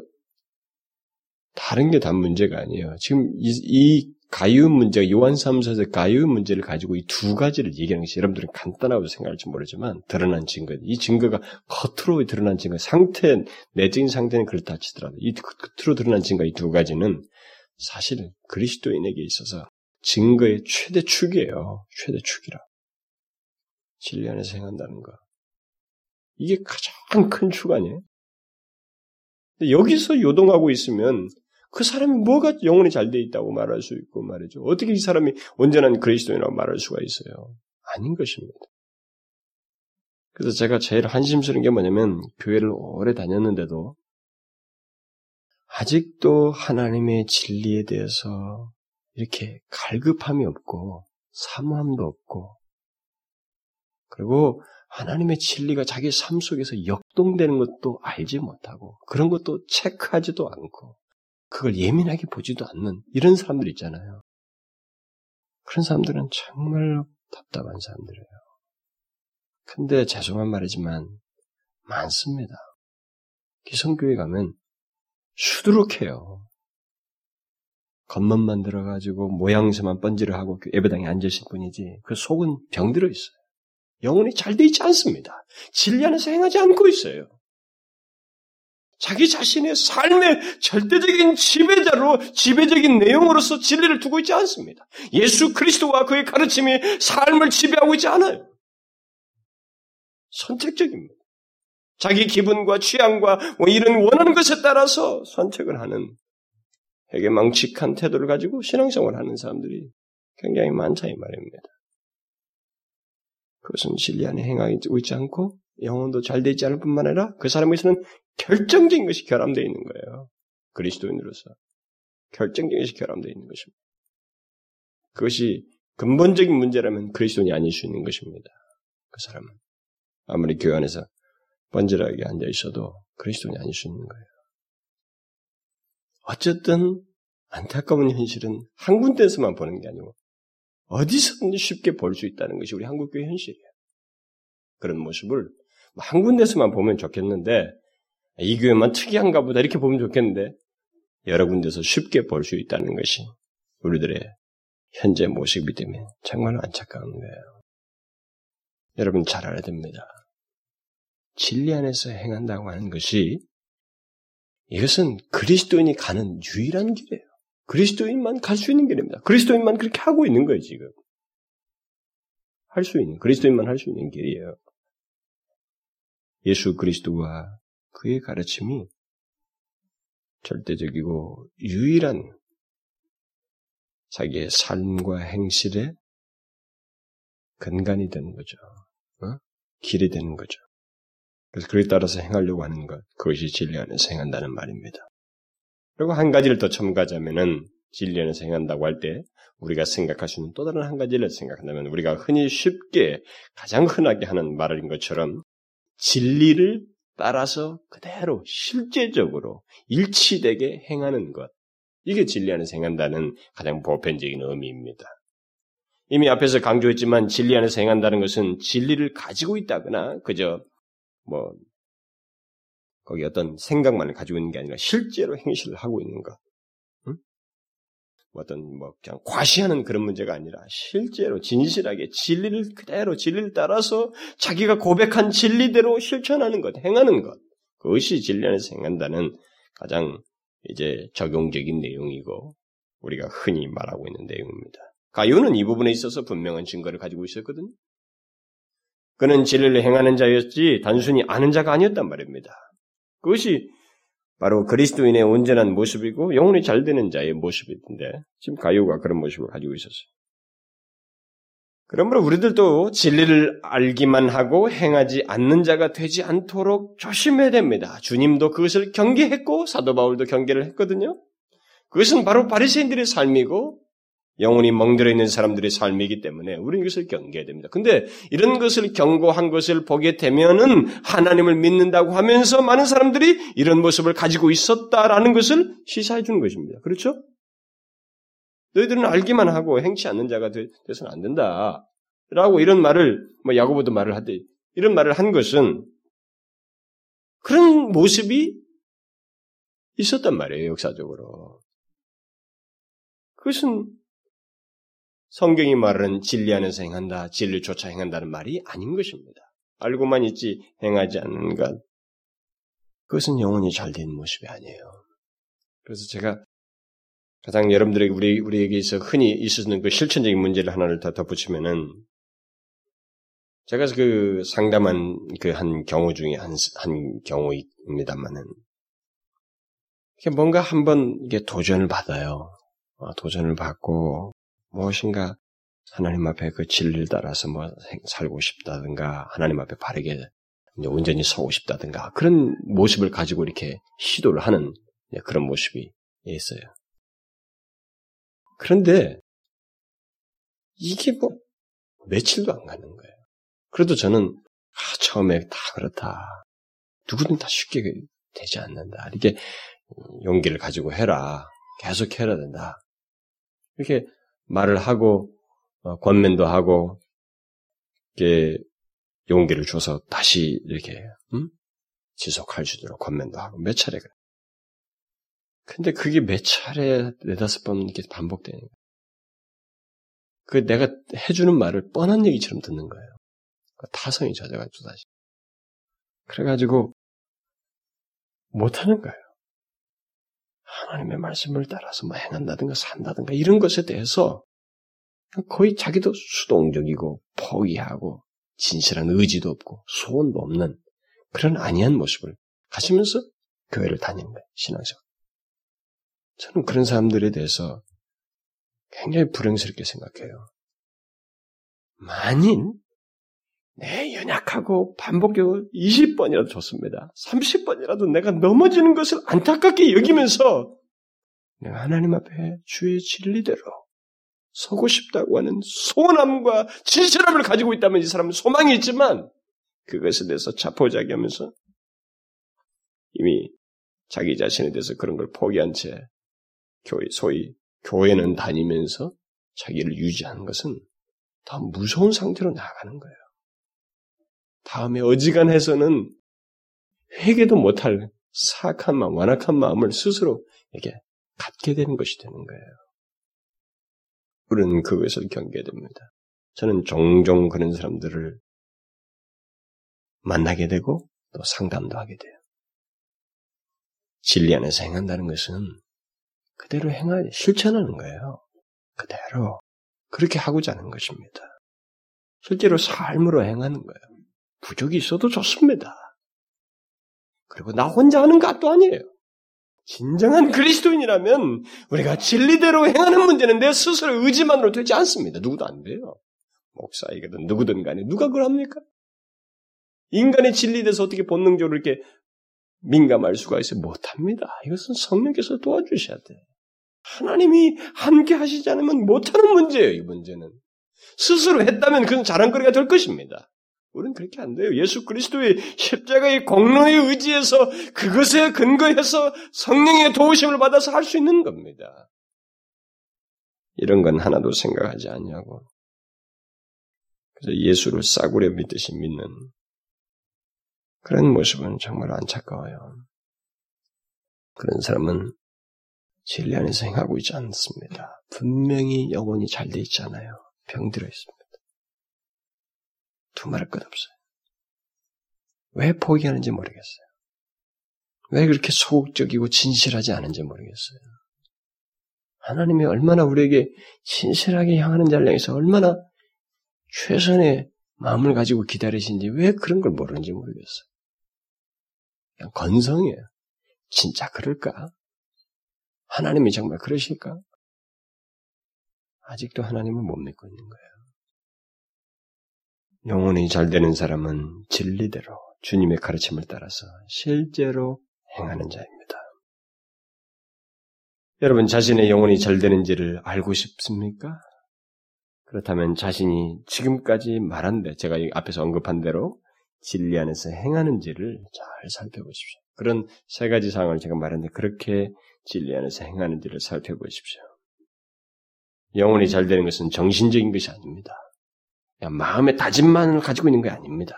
Speaker 1: 다른 게다 문제가 아니에요. 지금 이, 이 가유 문제, 요한 3서에서 가유 문제를 가지고 이 두 가지를 얘기하는 것이 여러분들은 간단하고 생각할지 모르지만 드러난 증거, 이 증거가 겉으로 드러난 증거, 상태, 내적인 상태는 그렇다 치더라도 이 겉으로 드러난 증거 이 두 가지는 사실 그리스도인에게 있어서 증거의 최대 축이에요. 최대 축이라. 진리 안에서 행한다는 거. 이게 가장 큰 축 아니에요? 여기서 요동하고 있으면 그 사람이 뭐가 영혼이 잘 돼 있다고 말할 수 있고 말이죠. 어떻게 이 사람이 온전한 그리스도인이라고 말할 수가 있어요? 아닌 것입니다. 그래서 제가 제일 한심스러운 게 뭐냐면 교회를 오래 다녔는데도 아직도 하나님의 진리에 대해서 이렇게 갈급함이 없고 사모함도 없고 그리고 하나님의 진리가 자기 삶 속에서 역동되는 것도 알지 못하고 그런 것도 체크하지도 않고 그걸 예민하게 보지도 않는 이런 사람들 있잖아요. 그런 사람들은 정말 답답한 사람들이에요. 근데 죄송한 말이지만 많습니다. 기성교회 가면 수두룩해요. 겉멋만 들어가지고 모양새만 번지를 하고 그 예배당에 앉으실 뿐이지 그 속은 병들어 있어요. 영혼이 잘 돼 있지 않습니다. 진리 안에서 행하지 않고 있어요. 자기 자신의 삶의 절대적인 지배자로 지배적인 내용으로서 진리를 두고 있지 않습니다. 예수 그리스도와 그의 가르침이 삶을 지배하고 있지 않아요. 선택적입니다. 자기 기분과 취향과 뭐 이런 원하는 것에 따라서 선택을 하는 되게 망측한 태도를 가지고 신앙생활을 하는 사람들이 굉장히 많다 이 말입니다. 그것은 진리 안에 행하고 있지 않고 영혼도 잘 되지 않을 뿐만 아니라 그 사람에서는 결정적인 것이 결함되어 있는 거예요. 그리스도인으로서. 결정적인 것이 결함되어 있는 것입니다. 그것이 근본적인 문제라면 그리스도인이 아닐 수 있는 것입니다. 그 사람은. 아무리 교회 안에서 번지하게 앉아 있어도 그리스도인이 아닐 수 있는 거예요. 어쨌든 안타까운 현실은 한 군데에서만 보는 게 아니고 어디서든지 쉽게 볼 수 있다는 것이 우리 한국교회 현실이에요. 그런 모습을 한 군데서만 보면 좋겠는데 이 교회만 특이한가 보다 이렇게 보면 좋겠는데 여러 군데서 쉽게 볼 수 있다는 것이 우리들의 현재 모습이 때문에 정말 안타까운 거예요. 여러분 잘 알아야 됩니다. 진리 안에서 행한다고 하는 것이 이것은 그리스도인이 가는 유일한 길이에요. 그리스도인만 갈 수 있는 길입니다. 그리스도인만 그렇게 하고 있는 거예요, 지금. 할 수 있는, 그리스도인만 할 수 있는 길이에요. 예수 그리스도와 그의 가르침이 절대적이고 유일한 자기의 삶과 행실의 근간이 되는 거죠. 어? 길이 되는 거죠. 그래서 그에 따라서 행하려고 하는 것, 그것이 진리 안에서 행한다는 말입니다. 그리고 한 가지를 더 첨가하자면은 진리 안에서 행한다고 할 때 우리가 생각할 수 있는 또 다른 한 가지를 생각한다면 우리가 흔히 쉽게 가장 흔하게 하는 말인 것처럼 진리를 따라서 그대로 실제적으로 일치되게 행하는 것. 이게 진리 안에서 행한다는 가장 보편적인 의미입니다. 이미 앞에서 강조했지만 진리 안에서 행한다는 것은 진리를 가지고 있다거나 그저 뭐 거기 어떤 생각만을 가지고 있는 게 아니라 실제로 행실을 하고 있는 것. 응? 뭐 어떤 뭐 그냥 과시하는 그런 문제가 아니라 실제로 진실하게 진리를 그대로 진리를 따라서 자기가 고백한 진리대로 실천하는 것, 행하는 것. 그것이 진리 안에서 행한다는 가장 이제 적용적인 내용이고 우리가 흔히 말하고 있는 내용입니다. 가요는 이 부분에 있어서 분명한 증거를 가지고 있었거든요. 그는 진리를 행하는 자였지 단순히 아는 자가 아니었단 말입니다. 그것이 바로 그리스도인의 온전한 모습이고 영혼이 잘 되는 자의 모습인데 지금 가요가 그런 모습을 가지고 있었어요. 그러므로 우리들도 진리를 알기만 하고 행하지 않는 자가 되지 않도록 조심해야 됩니다. 주님도 그것을 경계했고 사도 바울도 경계를 했거든요. 그것은 바로 바리새인들의 삶이고 영혼이 멍들어 있는 사람들의 삶이기 때문에 우리는 이것을 경계해야 됩니다. 근데 이런 것을 경고한 것을 보게 되면은 하나님을 믿는다고 하면서 많은 사람들이 이런 모습을 가지고 있었다라는 것을 시사해 주는 것입니다. 그렇죠? 너희들은 알기만 하고 행치 않는 자가 되서는 안 된다. 라고 이런 말을, 뭐 야고보도 말을 하되, 이런 말을 한 것은 그런 모습이 있었단 말이에요, 역사적으로. 그것은 성경이 말하는 진리 안에서 행한다, 진리 조차 행한다는 말이 아닌 것입니다. 알고만 있지 행하지 않는 것. 그것은 영혼이 잘 된 모습이 아니에요. 그래서 제가 가장 여러분들에게 우리 우리에게서 흔히 있었는 그 실천적인 문제를 하나를 더 덧붙이면은 제가 그 상담한 그 한 경우 중에 한, 한 경우입니다만은 뭔가 한번 이게 도전을 받아요. 어, 도전을 받고 무엇인가 하나님 앞에 그 진리를 따라서 뭐 살고 싶다든가 하나님 앞에 바르게 온전히 서고 싶다든가 그런 모습을 가지고 이렇게 시도를 하는 그런 모습이 있어요. 그런데 이게 뭐 며칠도 안 가는 거예요. 그래도 저는 아, 처음에 다 그렇다. 누구든 다 쉽게 되지 않는다. 이렇게 용기를 가지고 해라. 계속 해야 된다. 이렇게 말을 하고 어, 권면도 하고 이렇게 용기를 줘서 다시 이렇게 음? 지속할 수 있도록 권면도 하고 몇 차례 그래. 근데 그게 몇 차례 네다섯 번 이렇게 반복되는 거예요. 그 내가 해주는 말을 뻔한 얘기처럼 듣는 거예요. 그 타성이 젖어가지고 다시. 그래가지고 못하는 거예요. 하나님의 말씀을 따라서 뭐 행한다든가 산다든가 이런 것에 대해서 거의 자기도 수동적이고 포기하고 진실한 의지도 없고 소원도 없는 그런 아니한 모습을 가지면서 교회를 다니는 거예요. 신앙생활. 저는 그런 사람들에 대해서 굉장히 불행스럽게 생각해요. 만인 내 연약하고 반복적으로 20번이라도 좋습니다. 30번이라도 내가 넘어지는 것을 안타깝게 여기면서 내가 하나님 앞에 주의 진리대로 서고 싶다고 하는 소원함과 진실함을 가지고 있다면 이 사람은 소망이 있지만 그것에 대해서 자포자기하면서 이미 자기 자신에 대해서 그런 걸 포기한 채 교회 소위 교회는 다니면서 자기를 유지하는 것은 더 무서운 상태로 나아가는 거예요. 다음에 어지간해서는 회개도 못할 사악한 마음, 완악한 마음을 스스로 이렇게 갖게 되는 것이 되는 거예요. 우리는 그것을 경계됩니다. 저는 종종 그런 사람들을 만나게 되고 또 상담도 하게 돼요. 진리 안에서 행한다는 것은 그대로 행하, 실천하는 거예요. 그대로. 그렇게 하고자 하는 것입니다. 실제로 삶으로 행하는 거예요. 부족이 있어도 좋습니다. 그리고 나 혼자 하는 것도 아니에요. 진정한 그리스도인이라면 우리가 진리대로 행하는 문제는 내 스스로 의지만으로 되지 않습니다. 누구도 안 돼요. 목사이거든 누구든 간에 누가 그걸 합니까? 인간의 진리에서 어떻게 본능적으로 이렇게 민감할 수가 있어요? 못합니다. 이것은 성령께서 도와주셔야 돼. 하나님이 함께 하시지 않으면 못하는 문제예요, 이 문제는. 스스로 했다면 그건 자랑거리가 될 것입니다. 우리는 그렇게 안 돼요. 예수 그리스도의 십자가의 공로에 의지해서 그것에 근거해서 성령의 도우심을 받아서 할 수 있는 겁니다. 이런 건 하나도 생각하지 않냐고. 그래서 예수를 싸구려 믿듯이 믿는 그런 모습은 정말 안타까워요. 그런 사람은 진리 안에서 행하고 있지 않습니다. 분명히 영혼이 잘 돼 있잖아요. 병들어 있습니다. 두말할 것 없어요. 왜 포기하는지 모르겠어요. 왜 그렇게 소극적이고 진실하지 않은지 모르겠어요. 하나님이 얼마나 우리에게 진실하게 향하는 자를 서 얼마나 최선의 마음을 가지고 기다리신지 왜 그런 걸 모르는지 모르겠어요. 그냥 건성이에요. 진짜 그럴까? 하나님이 정말 그러실까? 아직도 하나님을 못 믿고 있는 거예요. 영혼이 잘 되는 사람은 진리대로 주님의 가르침을 따라서 실제로 행하는 자입니다. 여러분 자신의 영혼이 잘 되는지를 알고 싶습니까? 그렇다면 자신이 지금까지 말한 데 제가 앞에서 언급한 대로 진리 안에서 행하는지를 잘 살펴보십시오. 그런 세 가지 사항을 제가 말했는데 그렇게 진리 안에서 행하는지를 살펴보십시오. 영혼이 잘 되는 것은 정신적인 것이 아닙니다. 마음의 다짐만을 가지고 있는 게 아닙니다.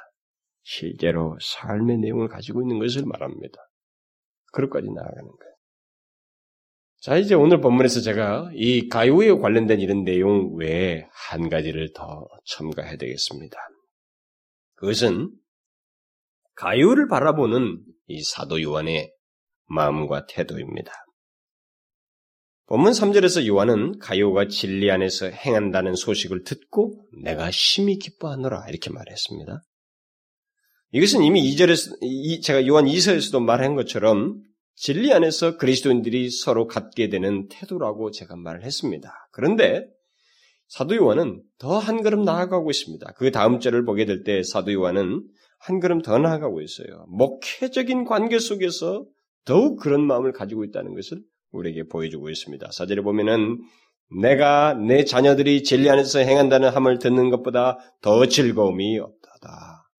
Speaker 1: 실제로 삶의 내용을 가지고 있는 것을 말합니다. 그것까지 나아가는 거예요. 자, 이제 오늘 본문에서 제가 이 가요에 관련된 이런 내용 외에 한 가지를 더 첨가해야 되겠습니다. 그것은 가요를 바라보는 이 사도 요한의 마음과 태도입니다. 본문 3절에서 요한은 가요가 진리 안에서 행한다는 소식을 듣고 내가 심히 기뻐하노라 이렇게 말했습니다. 이것은 이미 2절에서 제가 요한 2서에서도 말한 것처럼 진리 안에서 그리스도인들이 서로 갖게 되는 태도라고 제가 말을 했습니다. 그런데 사도 요한은 더 한 걸음 나아가고 있습니다. 그 다음 절을 보게 될 때 사도 요한은 한 걸음 더 나아가고 있어요. 목회적인 관계 속에서 더욱 그런 마음을 가지고 있다는 것을 우리에게 보여주고 있습니다. 사절에 보면은 내가 내 자녀들이 진리 안에서 행한다는 함을 듣는 것보다 더 즐거움이 없다다.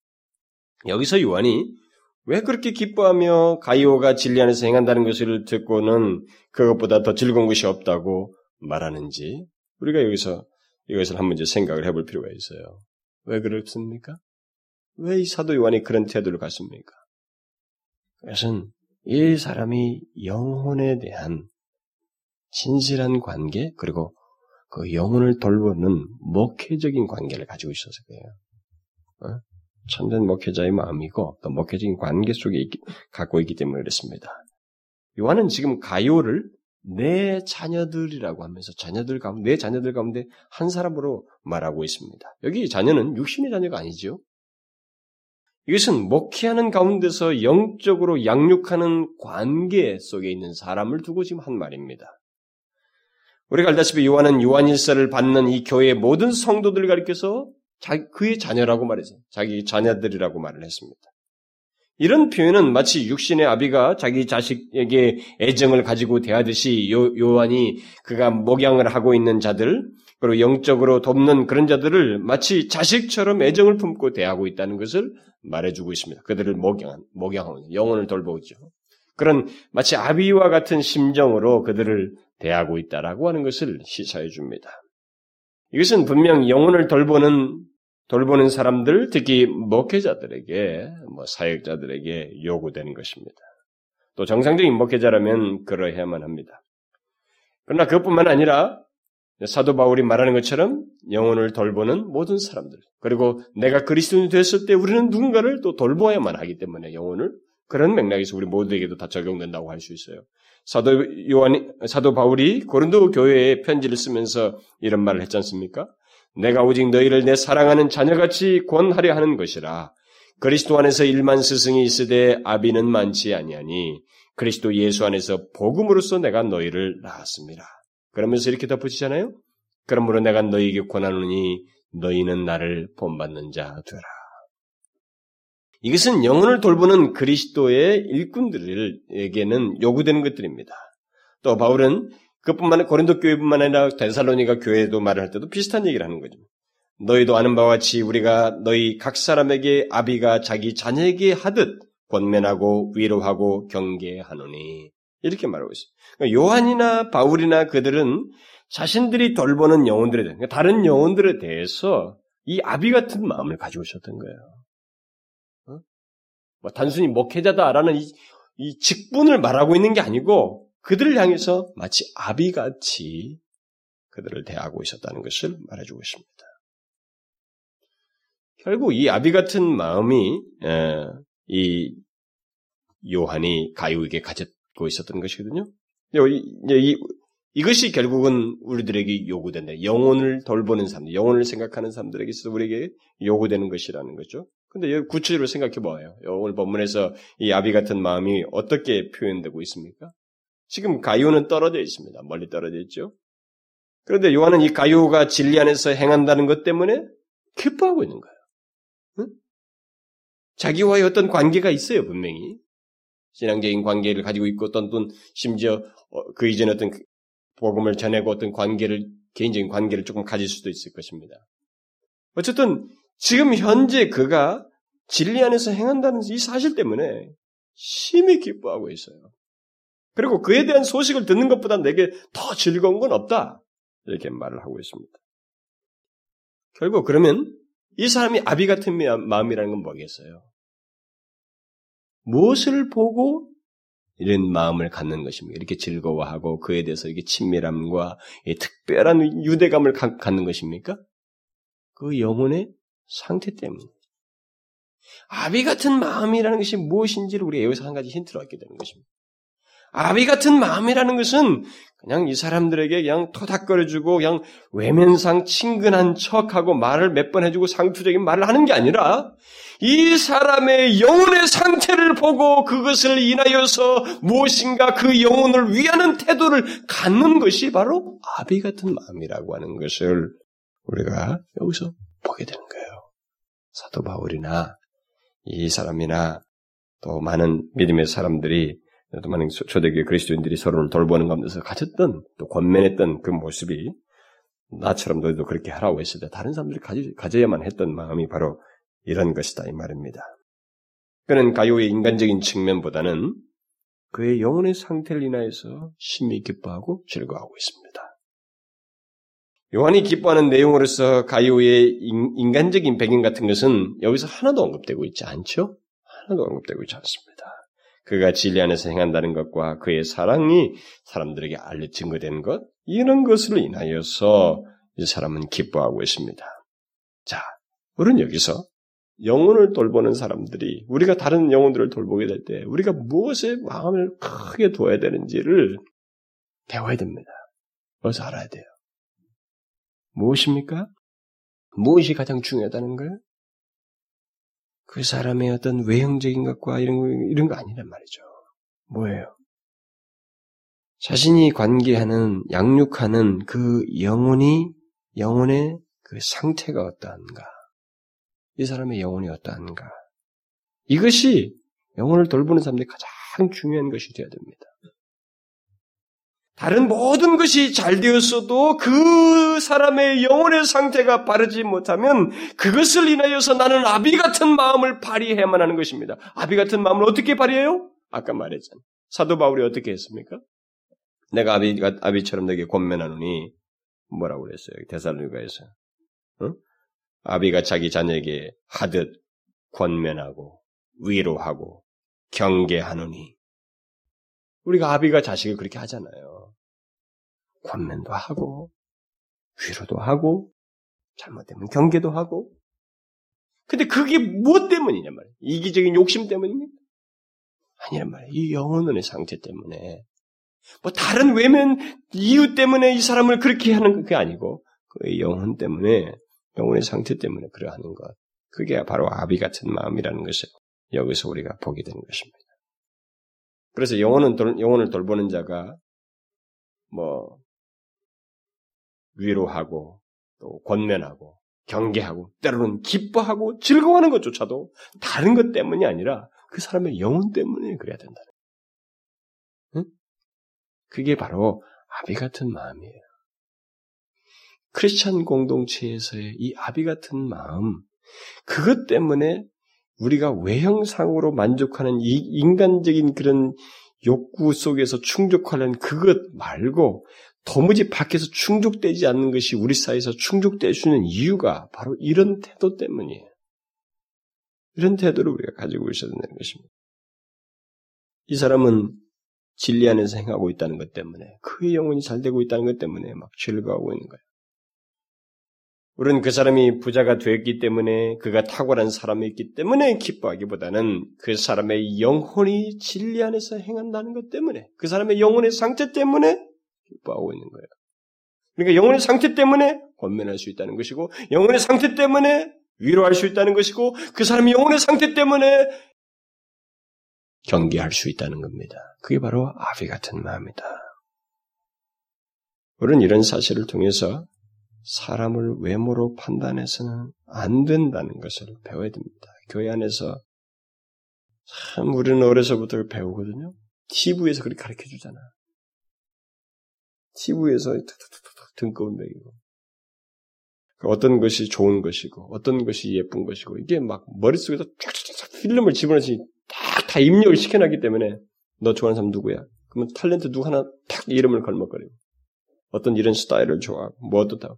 Speaker 1: 여기서 요한이 왜 그렇게 기뻐하며 가이오가 진리 안에서 행한다는 것을 듣고는 그것보다 더 즐거운 것이 없다고 말하는지 우리가 여기서 이것을 한 문제 생각을 해볼 필요가 있어요. 왜 그렇습니까? 왜 이 사도 요한이 그런 태도를 갖습니까? 그것은 이 사람이 영혼에 대한 진실한 관계 그리고 그 영혼을 돌보는 목회적인 관계를 가지고 있어서 그래요. 어? 참된 목회자의 마음이고 또 목회적인 관계 속에 있기, 갖고 있기 때문에 그렇습니다. 요한은 지금 가요를 내 자녀들이라고 하면서 자녀들 가운데 내 자녀들 가운데 한 사람으로 말하고 있습니다. 여기 자녀는 육신의 자녀가 아니죠. 이것은 목회하는 가운데서 영적으로 양육하는 관계 속에 있는 사람을 두고 지금 한 말입니다. 우리가 알다시피 요한은 요한일서를 받는 이 교회의 모든 성도들을 가리켜서 그의 자녀라고 말해서 자기 자녀들이라고 말을 했습니다. 이런 표현은 마치 육신의 아비가 자기 자식에게 애정을 가지고 대하듯이 요, 요한이 그가 목양을 하고 있는 자들 그리고 영적으로 돕는 그런 자들을 마치 자식처럼 애정을 품고 대하고 있다는 것을 말해주고 있습니다. 그들을 목양, 목양하고 영혼을 돌보죠. 그런 마치 아비와 같은 심정으로 그들을 대하고 있다라고 하는 것을 시사해 줍니다. 이것은 분명 영혼을 돌보는 돌보는 사람들, 특히 목회자들에게, 뭐 사역자들에게 요구되는 것입니다. 또 정상적인 목회자라면 그러해야만 합니다. 그러나 그것뿐만 아니라 사도 바울이 말하는 것처럼 영혼을 돌보는 모든 사람들, 그리고 내가 그리스도인이 됐을 때 우리는 누군가를 또 돌보아야만 하기 때문에 영혼을 그런 맥락에서 우리 모두에게도 다 적용된다고 할 수 있어요. 사도 요한 사도 바울이 고린도 교회에 편지를 쓰면서 이런 말을 했지 않습니까? 내가 오직 너희를 내 사랑하는 자녀같이 권하려 하는 것이라. 그리스도 안에서 일만 스승이 있으되 아비는 많지 아니하니 그리스도 예수 안에서 복음으로써 내가 너희를 낳았습니다. 그러면서 이렇게 덧붙이잖아요. 그러므로 내가 너희에게 권하노니 너희는 나를 본받는 자 되라. 이것은 영혼을 돌보는 그리스도의 일꾼들에게는 요구되는 것들입니다. 또 바울은 그뿐만 고린도 교회뿐만 아니라 데살로니가 교회도 말을 할 때도 비슷한 얘기를 하는 거죠. 너희도 아는 바와 같이 우리가 너희 각 사람에게 아비가 자기 자녀에게 하듯 권면하고 위로하고 경계하노니 이렇게 말하고 있어요. 그러니까 요한이나 바울이나 그들은 자신들이 돌보는 영혼들에 대해 그러니까 다른 영혼들에 대해서 이 아비 같은 마음을 가지고 있었던 거예요. 어? 뭐 단순히 목회자다라는 이, 이 직분을 말하고 있는 게 아니고 그들을 향해서 마치 아비같이 그들을 대하고 있었다는 것을 말해주고 있습니다. 결국 이 아비 같은 마음이 이 요한이 가요에게 가졌 고 있었던 것이거든요. 이, 이것이 결국은 우리들에게 요구된다. 영혼을 돌보는 사람들, 영혼을 생각하는 사람들에게 있어서 우리에게 요구되는 것이라는 거죠. 근데 여기 구체적으로 생각해 봐요. 오늘 본문에서 이 아비 같은 마음이 어떻게 표현되고 있습니까? 지금 가요는 떨어져 있습니다. 멀리 떨어져 있죠. 그런데 요한은 이 가요가 진리 안에서 행한다는 것 때문에 기뻐하고 있는 거예요. 응? 자기와의 어떤 관계가 있어요, 분명히. 신앙적인 관계를 가지고 있고 어떤 또 심지어 어, 그 이전에 어떤 그 복음을 전하고 어떤 관계를 개인적인 관계를 조금 가질 수도 있을 것입니다. 어쨌든 지금 현재 그가 진리 안에서 행한다는 이 사실 때문에 심히 기뻐하고 있어요. 그리고 그에 대한 소식을 듣는 것보다 내게 더 즐거운 건 없다. 이렇게 말을 하고 있습니다. 결국 그러면 이 사람이 아비 같은 마음이라는 건 뭐겠어요? 무엇을 보고 이런 마음을 갖는 것입니까? 이렇게 즐거워하고 그에 대해서 이게 친밀함과 특별한 유대감을 갖는 것입니까? 그 영혼의 상태 때문에. 아비 같은 마음이라는 것이 무엇인지를 우리 여기서 한 가지 힌트를 얻게 되는 것입니다. 아비 같은 마음이라는 것은 그냥 이 사람들에게 그냥 토닥거려주고 그냥 외면상 친근한 척하고 말을 몇 번 해주고 상투적인 말을 하는 게 아니라 이 사람의 영혼의 상태를 보고 그것을 인하여서 무엇인가 그 영혼을 위하는 태도를 갖는 것이 바로 아비 같은 마음이라고 하는 것을 우리가 여기서 보게 되는 거예요. 사도 바울이나 이 사람이나 또 많은 믿음의 사람들이 또 많은 초대교회 그리스도인들이 서로를 돌보는 가운데서 가졌던 또 권면했던 그 모습이 나처럼 너희도 그렇게 하라고 했을 때 다른 사람들이 가지, 가져야만 했던 마음이 바로 이런 것이다 이 말입니다. 그는 가요의 인간적인 측면보다는 그의 영혼의 상태를 인하여서 심히 기뻐하고 즐거워하고 있습니다. 요한이 기뻐하는 내용으로서 가요의 인간적인 배경 같은 것은 여기서 하나도 언급되고 있지 않죠? 하나도 언급되고 있지 않습니다. 그가 진리 안에서 행한다는 것과 그의 사랑이 사람들에게 알려 증거되는 것, 이런 것을 인하여서 이 사람은 기뻐하고 있습니다. 자, 우리는 여기서 영혼을 돌보는 사람들이 우리가 다른 영혼들을 돌보게 될 때 우리가 무엇에 마음을 크게 둬야 되는지를 배워야 됩니다. 그래서 알아야 돼요. 무엇입니까? 무엇이 가장 중요하다는 거예요? 그 사람의 어떤 외형적인 것과 이런 거, 이런 거 아니란 말이죠. 뭐예요? 자신이 관계하는, 양육하는 그 영혼이, 영혼의 그 상태가 어떠한가? 이 사람의 영혼이 어떠한가? 이것이 영혼을 돌보는 사람들이 가장 중요한 것이 되어야 됩니다. 다른 모든 것이 잘 되었어도 그 사람의 영혼의 상태가 바르지 못하면 그것을 인하여서 나는 아비 같은 마음을 발휘해야만 하는 것입니다. 아비 같은 마음을 어떻게 발휘해요? 아까 말했잖아요. 사도 바울이 어떻게 했습니까? 내가 아비, 아비처럼 내게 권면하노니 뭐라고 그랬어요? 대살로니가에서. 어? 아비가 자기 자녀에게 하듯 권면하고 위로하고 경계하노니 우리가 아비가 자식을 그렇게 하잖아요. 권면도 하고, 위로도 하고, 잘못되면 경계도 하고. 근데 그게 무엇 때문이냐 말이에요. 이기적인 욕심 때문입니까? 아니란 말이에요. 이 영혼의 상태 때문에. 뭐 다른 외면 이유 때문에 이 사람을 그렇게 하는 게 아니고, 그 영혼 때문에, 영혼의 상태 때문에 그러하는 것. 그게 바로 아비 같은 마음이라는 것을 여기서 우리가 보게 되는 것입니다. 그래서 영혼은 영혼을 돌보는 자가 뭐 위로하고 또 권면하고 경계하고 때로는 기뻐하고 즐거워하는 것조차도 다른 것 때문이 아니라 그 사람의 영혼 때문에 그래야 된다는 응? 그게 바로 아비 같은 마음이에요. 크리스찬 공동체에서의 이 아비 같은 마음, 그것 때문에 우리가 외형상으로 만족하는 이 인간적인 그런 욕구 속에서 충족하는 그것 말고 도무지 밖에서 충족되지 않는 것이 우리 사이에서 충족될 수 있는 이유가 바로 이런 태도 때문이에요. 이런 태도를 우리가 가지고 있어야 된다는 것입니다. 이 사람은 진리 안에서 행하고 있다는 것 때문에 그의 영혼이 잘 되고 있다는 것 때문에 막 즐거워하고 있는 거예요. 우리는 그 사람이 부자가 되었기 때문에 그가 탁월한 사람이었기 때문에 기뻐하기보다는 그 사람의 영혼이 진리 안에서 행한다는 것 때문에 그 사람의 영혼의 상태 때문에 기뻐하고 있는 거예요. 그러니까 영혼의 상태 때문에 권면할 수 있다는 것이고 영혼의 상태 때문에 위로할 수 있다는 것이고 그 사람의 영혼의 상태 때문에 경계할 수 있다는 겁니다. 그게 바로 아비 같은 마음이다. 우리는 이런 사실을 통해서 사람을 외모로 판단해서는 안 된다는 것을 배워야 됩니다. 교회 안에서 참 우리는 어려서부터 배우거든요. TV에서 그렇게 가르쳐 주잖아. TV에서 툭툭툭툭 등급을 매기고 어떤 것이 좋은 것이고 어떤 것이 예쁜 것이고 이게 막 머릿속에서 쫙쫙쫙 필름을 집어넣지 다 입력을 시켜놨기 때문에 너 좋아하는 사람 누구야? 그러면 탤런트 누구 하나 탁 이름을 걸먹거리고 어떤 이런 스타일을 좋아하고 뭐 어떻다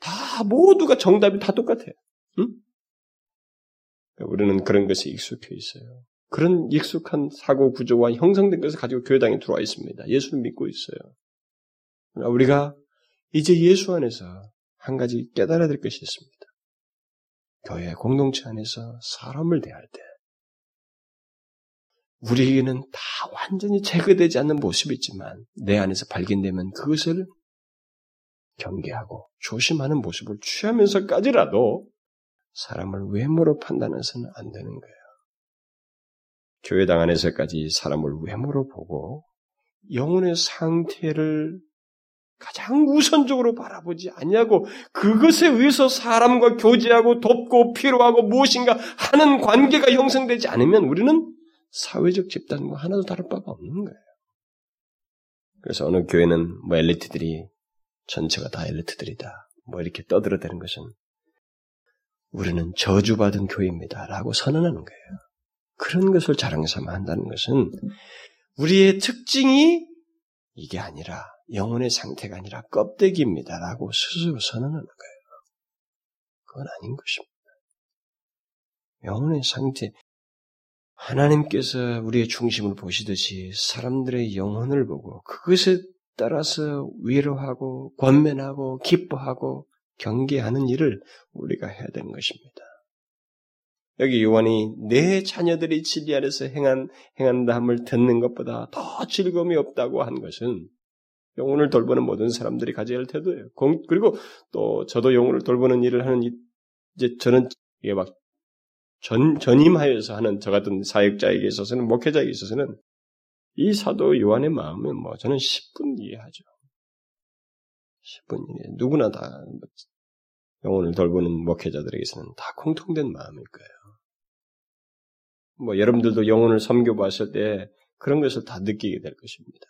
Speaker 1: 다 모두가 정답이 다 똑같아요. 응? 우리는 그런 것에 익숙해 있어요. 그런 익숙한 사고 구조와 형성된 것을 가지고 교회당에 들어와 있습니다. 예수를 믿고 있어요. 우리가 이제 예수 안에서 한 가지 깨달아야 될 것이 있습니다. 교회 공동체 안에서 사람을 대할 때 우리에게는 다 완전히 제거되지 않는 모습이 있지만 내 안에서 발견되면 그것을 경계하고 조심하는 모습을 취하면서까지라도 사람을 외모로 판단해서는 안 되는 거예요. 교회당 안에서까지 사람을 외모로 보고 영혼의 상태를 가장 우선적으로 바라보지 않냐고 그것에 의해서 사람과 교제하고 돕고 필요하고 무엇인가 하는 관계가 형성되지 않으면 우리는 사회적 집단과 하나도 다를 바가 없는 거예요. 그래서 어느 교회는 뭐 엘리트들이 전체가 다 엘리트들이다. 뭐 이렇게 떠들어대는 것은 우리는 저주받은 교회입니다. 라고 선언하는 거예요. 그런 것을 자랑 삼아 한다는 것은 우리의 특징이 이게 아니라 영혼의 상태가 아니라 껍데기입니다. 라고 스스로 선언하는 거예요. 그건 아닌 것입니다. 영혼의 상태, 하나님께서 우리의 중심을 보시듯이 사람들의 영혼을 보고 그것에 따라서 위로하고 권면하고 기뻐하고 경계하는 일을 우리가 해야 되는 것입니다. 여기 요한이 내 자녀들이 진리 안에서 행한 행한다함을 듣는 것보다 더 즐거움이 없다고 한 것은 영혼을 돌보는 모든 사람들이 가져야 할 태도예요. 그리고 또 저도 영혼을 돌보는 일을 하는 이제 저는 이게 막 전, 전임하여서 하는 저 같은 사역자에게 있어서는 목회자에게 있어서는 이 사도 요한의 마음은 뭐 저는 10분 이해하죠. 10분 이해. 누구나 다 영혼을 돌보는 목회자들에게서는 다 공통된 마음일 거예요. 뭐 여러분들도 영혼을 섬겨봤을 때 그런 것을 다 느끼게 될 것입니다.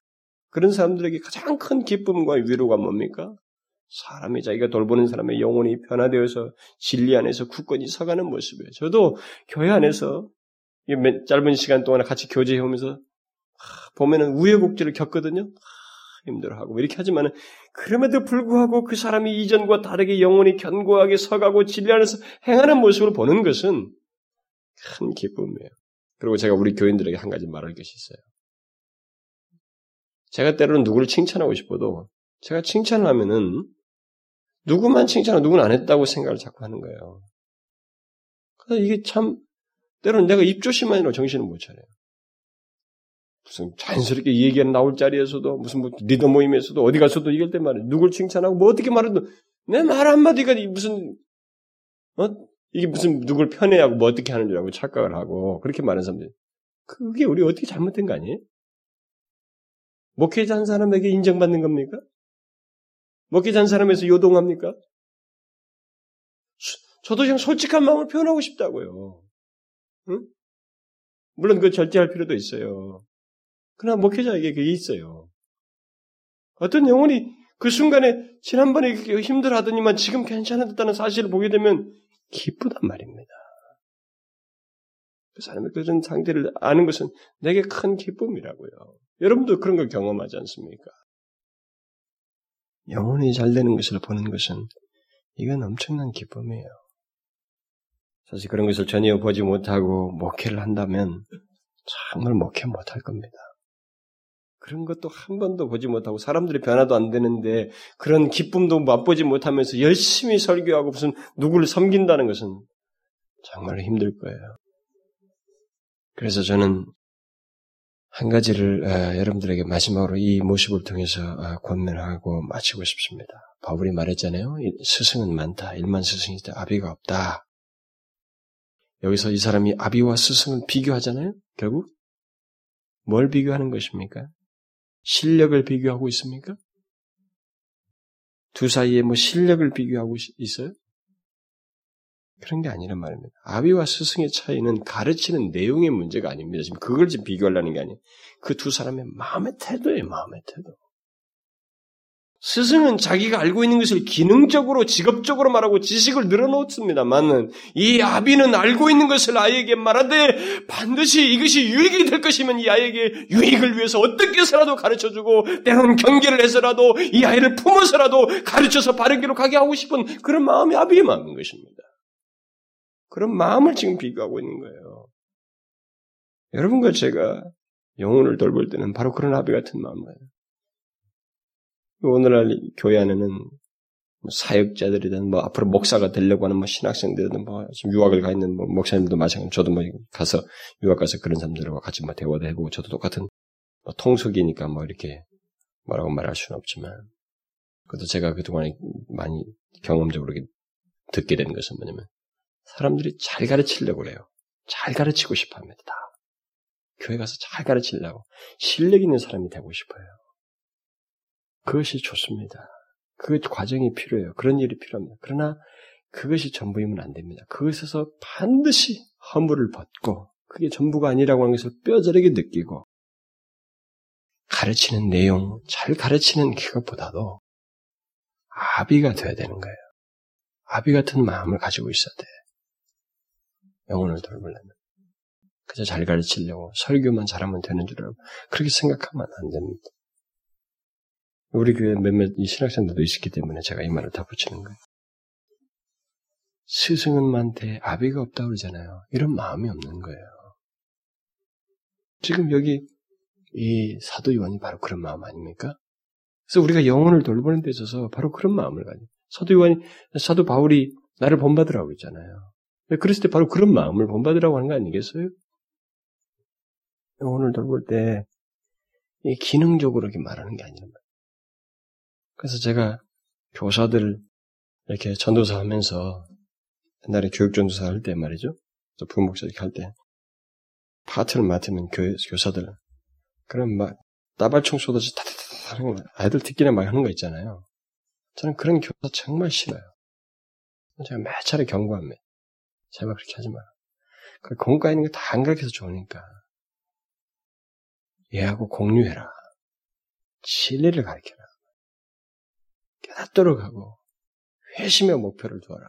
Speaker 1: 그런 사람들에게 가장 큰 기쁨과 위로가 뭡니까? 사람이 자기가 돌보는 사람의 영혼이 변화되어서 진리 안에서 굳건히 서가는 모습이에요. 저도 교회 안에서 짧은 시간 동안 같이 교제해오면서 보면은 우여곡절을 겪거든요. 힘들어하고 이렇게 하지만은 그럼에도 불구하고 그 사람이 이전과 다르게 영혼이 견고하게 서가고 진리 안에서 행하는 모습을 보는 것은 큰 기쁨이에요. 그리고 제가 우리 교인들에게 한 가지 말할 것이 있어요. 제가 때로는 누구를 칭찬하고 싶어도 제가 칭찬을 하면은 누구만 칭찬하고 누구는 안 했다고 생각을 자꾸 하는 거예요. 그래서 이게 참 때로는 내가 입조심만으로 정신을 못 차려요. 무슨 자연스럽게 얘기가 나올 자리에서도 무슨 뭐 리더 모임에서도 어디 가서도 이럴 때 말이야. 누굴 칭찬하고 뭐 어떻게 말해도 내 말 한마디가 무슨 어 이게 무슨 누굴 편애하고 뭐 어떻게 하는 줄 알고 착각을 하고 그렇게 말하는 사람들 그게 우리 어떻게 잘못된 거 아니에요? 목회자 한 사람에게 인정받는 겁니까? 목회자 한 사람에서 요동합니까? 저도 그냥 솔직한 마음을 표현하고 싶다고요. 응? 물론 그 절제할 필요도 있어요. 그러나 목회자에게 그게 있어요. 어떤 영혼이 그 순간에 지난번에 힘들어 하더니만 지금 괜찮았다는 사실을 보게 되면 기쁘단 말입니다. 그 사람의 그런 상태를 아는 것은 내게 큰 기쁨이라고요. 여러분도 그런 걸 경험하지 않습니까? 영혼이 잘 되는 것을 보는 것은 이건 엄청난 기쁨이에요. 사실 그런 것을 전혀 보지 못하고 목회를 한다면 정말 목회 못할 겁니다. 그런 것도 한 번도 보지 못하고 사람들이 변화도 안 되는데 그런 기쁨도 맛보지 못하면서 열심히 설교하고 무슨 누구를 섬긴다는 것은 정말 힘들 거예요. 그래서 저는 한 가지를 어, 여러분들에게 마지막으로 이 모습을 통해서 어, 권면하고 마치고 싶습니다. 바울이 말했잖아요. 스승은 많다. 일만 스승이다. 아비가 없다. 여기서 이 사람이 아비와 스승을 비교하잖아요. 결국 뭘 비교하는 것입니까? 실력을 비교하고 있습니까? 두 사이에 뭐 실력을 비교하고 있어요? 그런 게 아니란 말입니다. 아비와 스승의 차이는 가르치는 내용의 문제가 아닙니다. 지금 그걸 지금 비교하려는 게 아니에요. 그 두 사람의 마음의 태도예요, 마음의 태도. 스승은 자기가 알고 있는 것을 기능적으로 직업적으로 말하고 지식을 늘어놓습니다만은 이 아비는 알고 있는 것을 아이에게 말하되 반드시 이것이 유익이 될 것이면 이 아이에게 유익을 위해서 어떻게 해서라도 가르쳐주고 때로는 경계를 해서라도 이 아이를 품어서라도 가르쳐서 바른 길로 가게 하고 싶은 그런 마음이 아비의 마음인 것입니다. 그런 마음을 지금 비교하고 있는 거예요. 여러분과 제가 영혼을 돌볼 때는 바로 그런 아비 같은 마음이에요. 오늘날 교회 안에는 뭐 사역자들이든 뭐 앞으로 목사가 되려고 하는 뭐 신학생들이든 뭐 지금 유학을 가 있는 뭐 목사님들도 마찬가지. 저도 뭐 가서 유학 가서 그런 사람들과 같이 뭐 대화도 해보고 저도 똑같은 뭐 통속이니까 뭐 이렇게 뭐라고 말할 수는 없지만 그것도 제가 그동안에 많이 경험적으로 듣게 된 것은 뭐냐면 사람들이 잘 가르치려고 그래요. 잘 가르치고 싶어 합니다. 교회 가서 잘 가르치려고 실력 있는 사람이 되고 싶어요. 그것이 좋습니다. 그 과정이 필요해요. 그런 일이 필요합니다. 그러나 그것이 전부이면 안 됩니다. 그것에서 반드시 허물을 벗고 그게 전부가 아니라고 하는 것을 뼈저리게 느끼고 가르치는 내용, 잘 가르치는 그것보다도 아비가 돼야 되는 거예요. 아비 같은 마음을 가지고 있어야 돼. 영혼을 돌보려면. 그저 잘 가르치려고 설교만 잘하면 되는 줄 알고 그렇게 생각하면 안 됩니다. 우리 교회 몇몇 이 신학생들도 있었기 때문에 제가 이 말을 다 붙이는 거예요. 스승은 많대 아비가 없다고 그러잖아요. 이런 마음이 없는 거예요. 지금 여기 이 사도 요한이 바로 그런 마음 아닙니까? 그래서 우리가 영혼을 돌보는 데 있어서 바로 그런 마음을 가지고 사도 요한이 사도 바울이 나를 본받으라고 했잖아요. 그랬을 때 바로 그런 마음을 본받으라고 하는 거 아니겠어요? 영혼을 돌볼 때 기능적으로 이렇게 말하는 게 아니란 말이에요. 그래서 제가 교사들 이렇게 전도사 하면서 옛날에 교육 전도사 할 때 말이죠. 부목사 이렇게 할 때 파트를 맡으면 교, 교사들 그럼 막 따발총 쏟아서 타타타 하는 거 아이들 듣기나 막 하는 거 있잖아요. 저는 그런 교사 정말 싫어요. 제가 몇 차례 경고합니다. 제발 그렇게 하지 마라. 그 공과 있는 거 다 안 가르쳐서 좋으니까 얘하고 공유해라. 진리를 가르쳐라. 깨닫도록 하고 회심의 목표를 두어라.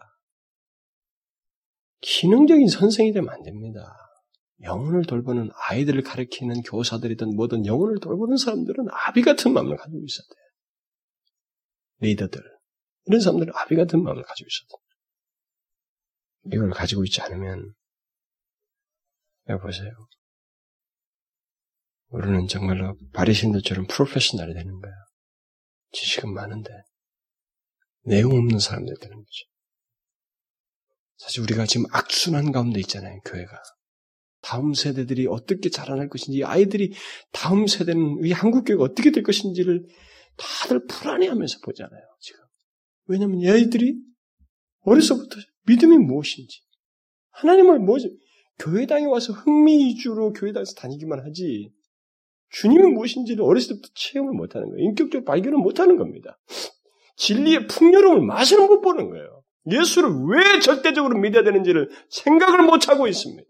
Speaker 1: 기능적인 선생이 되면 안 됩니다. 영혼을 돌보는 아이들을 가르치는 교사들이든 뭐든 영혼을 돌보는 사람들은 아비 같은 마음을 가지고 있어야 돼. 리더들. 이런 사람들은 아비 같은 마음을 가지고 있어야 돼. 이걸 가지고 있지 않으면, 여보세요. 우리는 정말로 바리신들처럼 프로페셔널이 되는 거야. 지식은 많은데, 내용 없는 사람들 되는 거죠. 사실 우리가 지금 악순환 가운데 있잖아요, 교회가. 다음 세대들이 어떻게 자라날 것인지, 아이들이 다음 세대는 이 한국 교회가 어떻게 될 것인지를 다들 불안해하면서 보잖아요, 지금. 왜냐하면 이 아이들이 어려서부터 믿음이 무엇인지, 하나님을 뭐지, 교회당에 와서 흥미 위주로 교회당에서 다니기만 하지, 주님이 무엇인지를 어렸을 때부터 체험을 못하는 거예요. 인격적으로 발견을 못하는 겁니다. 진리의 풍요로움을 맛을 못 보는 거예요. 예수를 왜 절대적으로 믿어야 되는지를 생각을 못 하고 있습니다.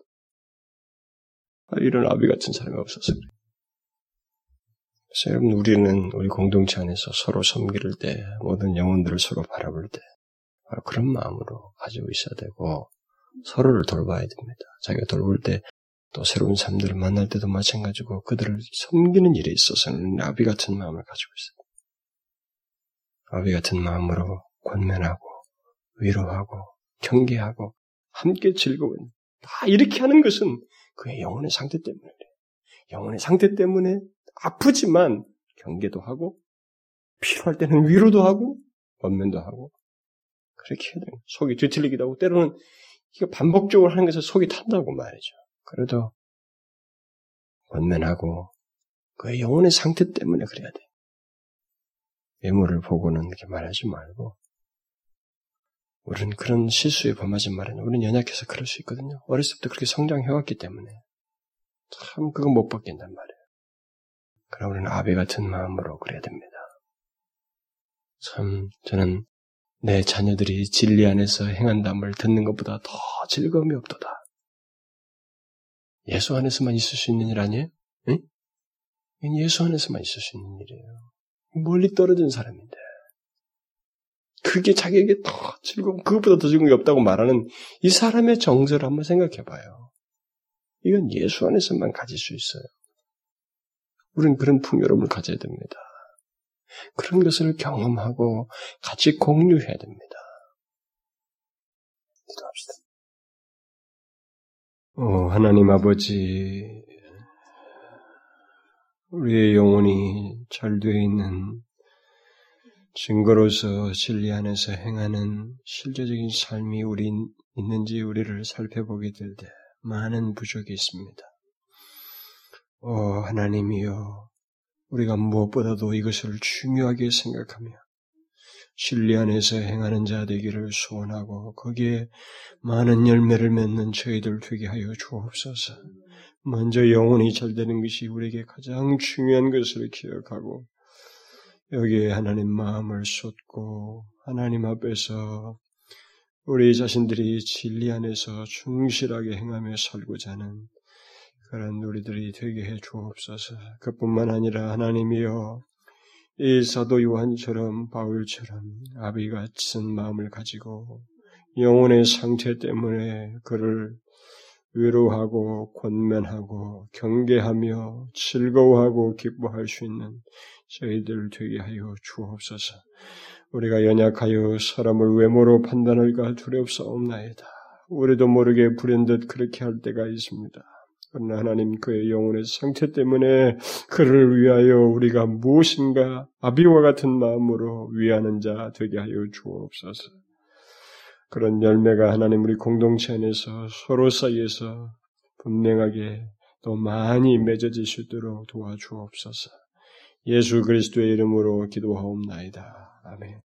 Speaker 1: 이런 아비 같은 사람이 없어서 그래요. 그래서 여러분 우리는 우리 공동체 안에서 서로 섬기를 때 모든 영혼들을 서로 바라볼 때 바로 그런 마음으로 가지고 있어야 되고 서로를 돌봐야 됩니다. 자기가 돌볼 때 또 새로운 사람들을 만날 때도 마찬가지고 그들을 섬기는 일에 있어서는 아비 같은 마음을 가지고 있어요. 아비 같은 마음으로 권면하고 위로하고 경계하고 함께 즐거운 다 이렇게 하는 것은 그의 영혼의 상태 때문에. 영혼의 상태 때문에 아프지만 경계도 하고 필요할 때는 위로도 하고 권면도 하고 그렇게 해야 돼요. 속이 뒤틀리기도 하고 때로는 이거 반복적으로 하는 것에 속이 탄다고 말이죠. 그래도 권면하고 그의 영혼의 상태 때문에 그래야 돼. 외모를 보고는 이렇게 말하지 말고 우리는 그런 실수에 범하지 말아요. 우리는 연약해서 그럴 수 있거든요. 어렸을 때부터 그렇게 성장해왔기 때문에 참 그거 못 바뀐단 말이에요. 그럼 우리는 아베 같은 마음으로 그래야 됩니다. 참 저는 내 자녀들이 진리 안에서 행한담을 듣는 것보다 더 즐거움이 없도다. 예수 안에서만 있을 수 있는 일 아니에요? 응? 예수 안에서만 있을 수 있는 일이에요. 멀리 떨어진 사람인데. 그게 자기에게 더 즐거움, 그것보다 더 즐거움이 없다고 말하는 이 사람의 정서를 한번 생각해 봐요. 이건 예수 안에서만 가질 수 있어요. 우리는 그런 풍요로움을 가져야 됩니다. 그런 것을 경험하고 같이 공유해야 됩니다. 기도합시다. 어, 하나님 아버지, 우리의 영혼이 잘 되어 있는 증거로서 진리 안에서 행하는 실제적인 삶이 우리 있는지 우리를 살펴보게 될 때 많은 부족이 있습니다. 오 하나님이여 우리가 무엇보다도 이것을 중요하게 생각하며 진리 안에서 행하는 자 되기를 소원하고 거기에 많은 열매를 맺는 저희들 되게 하여 주옵소서. 먼저 영혼이 잘 되는 것이 우리에게 가장 중요한 것을 기억하고 여기에 하나님 마음을 쏟고 하나님 앞에서 우리 자신들이 진리 안에서 충실하게 행하며 살고자 하는 그런 우리들이 되게 해 주옵소서. 그뿐만 아니라 하나님이여 이 사도 요한처럼 바울처럼 아비 같은 마음을 가지고 영혼의 상태 때문에 그를 위로하고 권면하고 경계하며 즐거워하고 기뻐할 수 있는 저희들 되게 하여 주옵소서. 우리가 연약하여 사람을 외모로 판단할까 두렵사옵나이다. 우리도 모르게 불현듯 그렇게 할 때가 있습니다. 그러나 하나님 그의 영혼의 상태 때문에 그를 위하여 우리가 무엇인가 아비와 같은 마음으로 위하는 자 되게 하여 주옵소서. 그런 열매가 하나님 우리 공동체 안에서 서로 사이에서 분명하게 또 많이 맺어질 수 있도록 도와주옵소서. 예수 그리스도의 이름으로 기도하옵나이다. 아멘.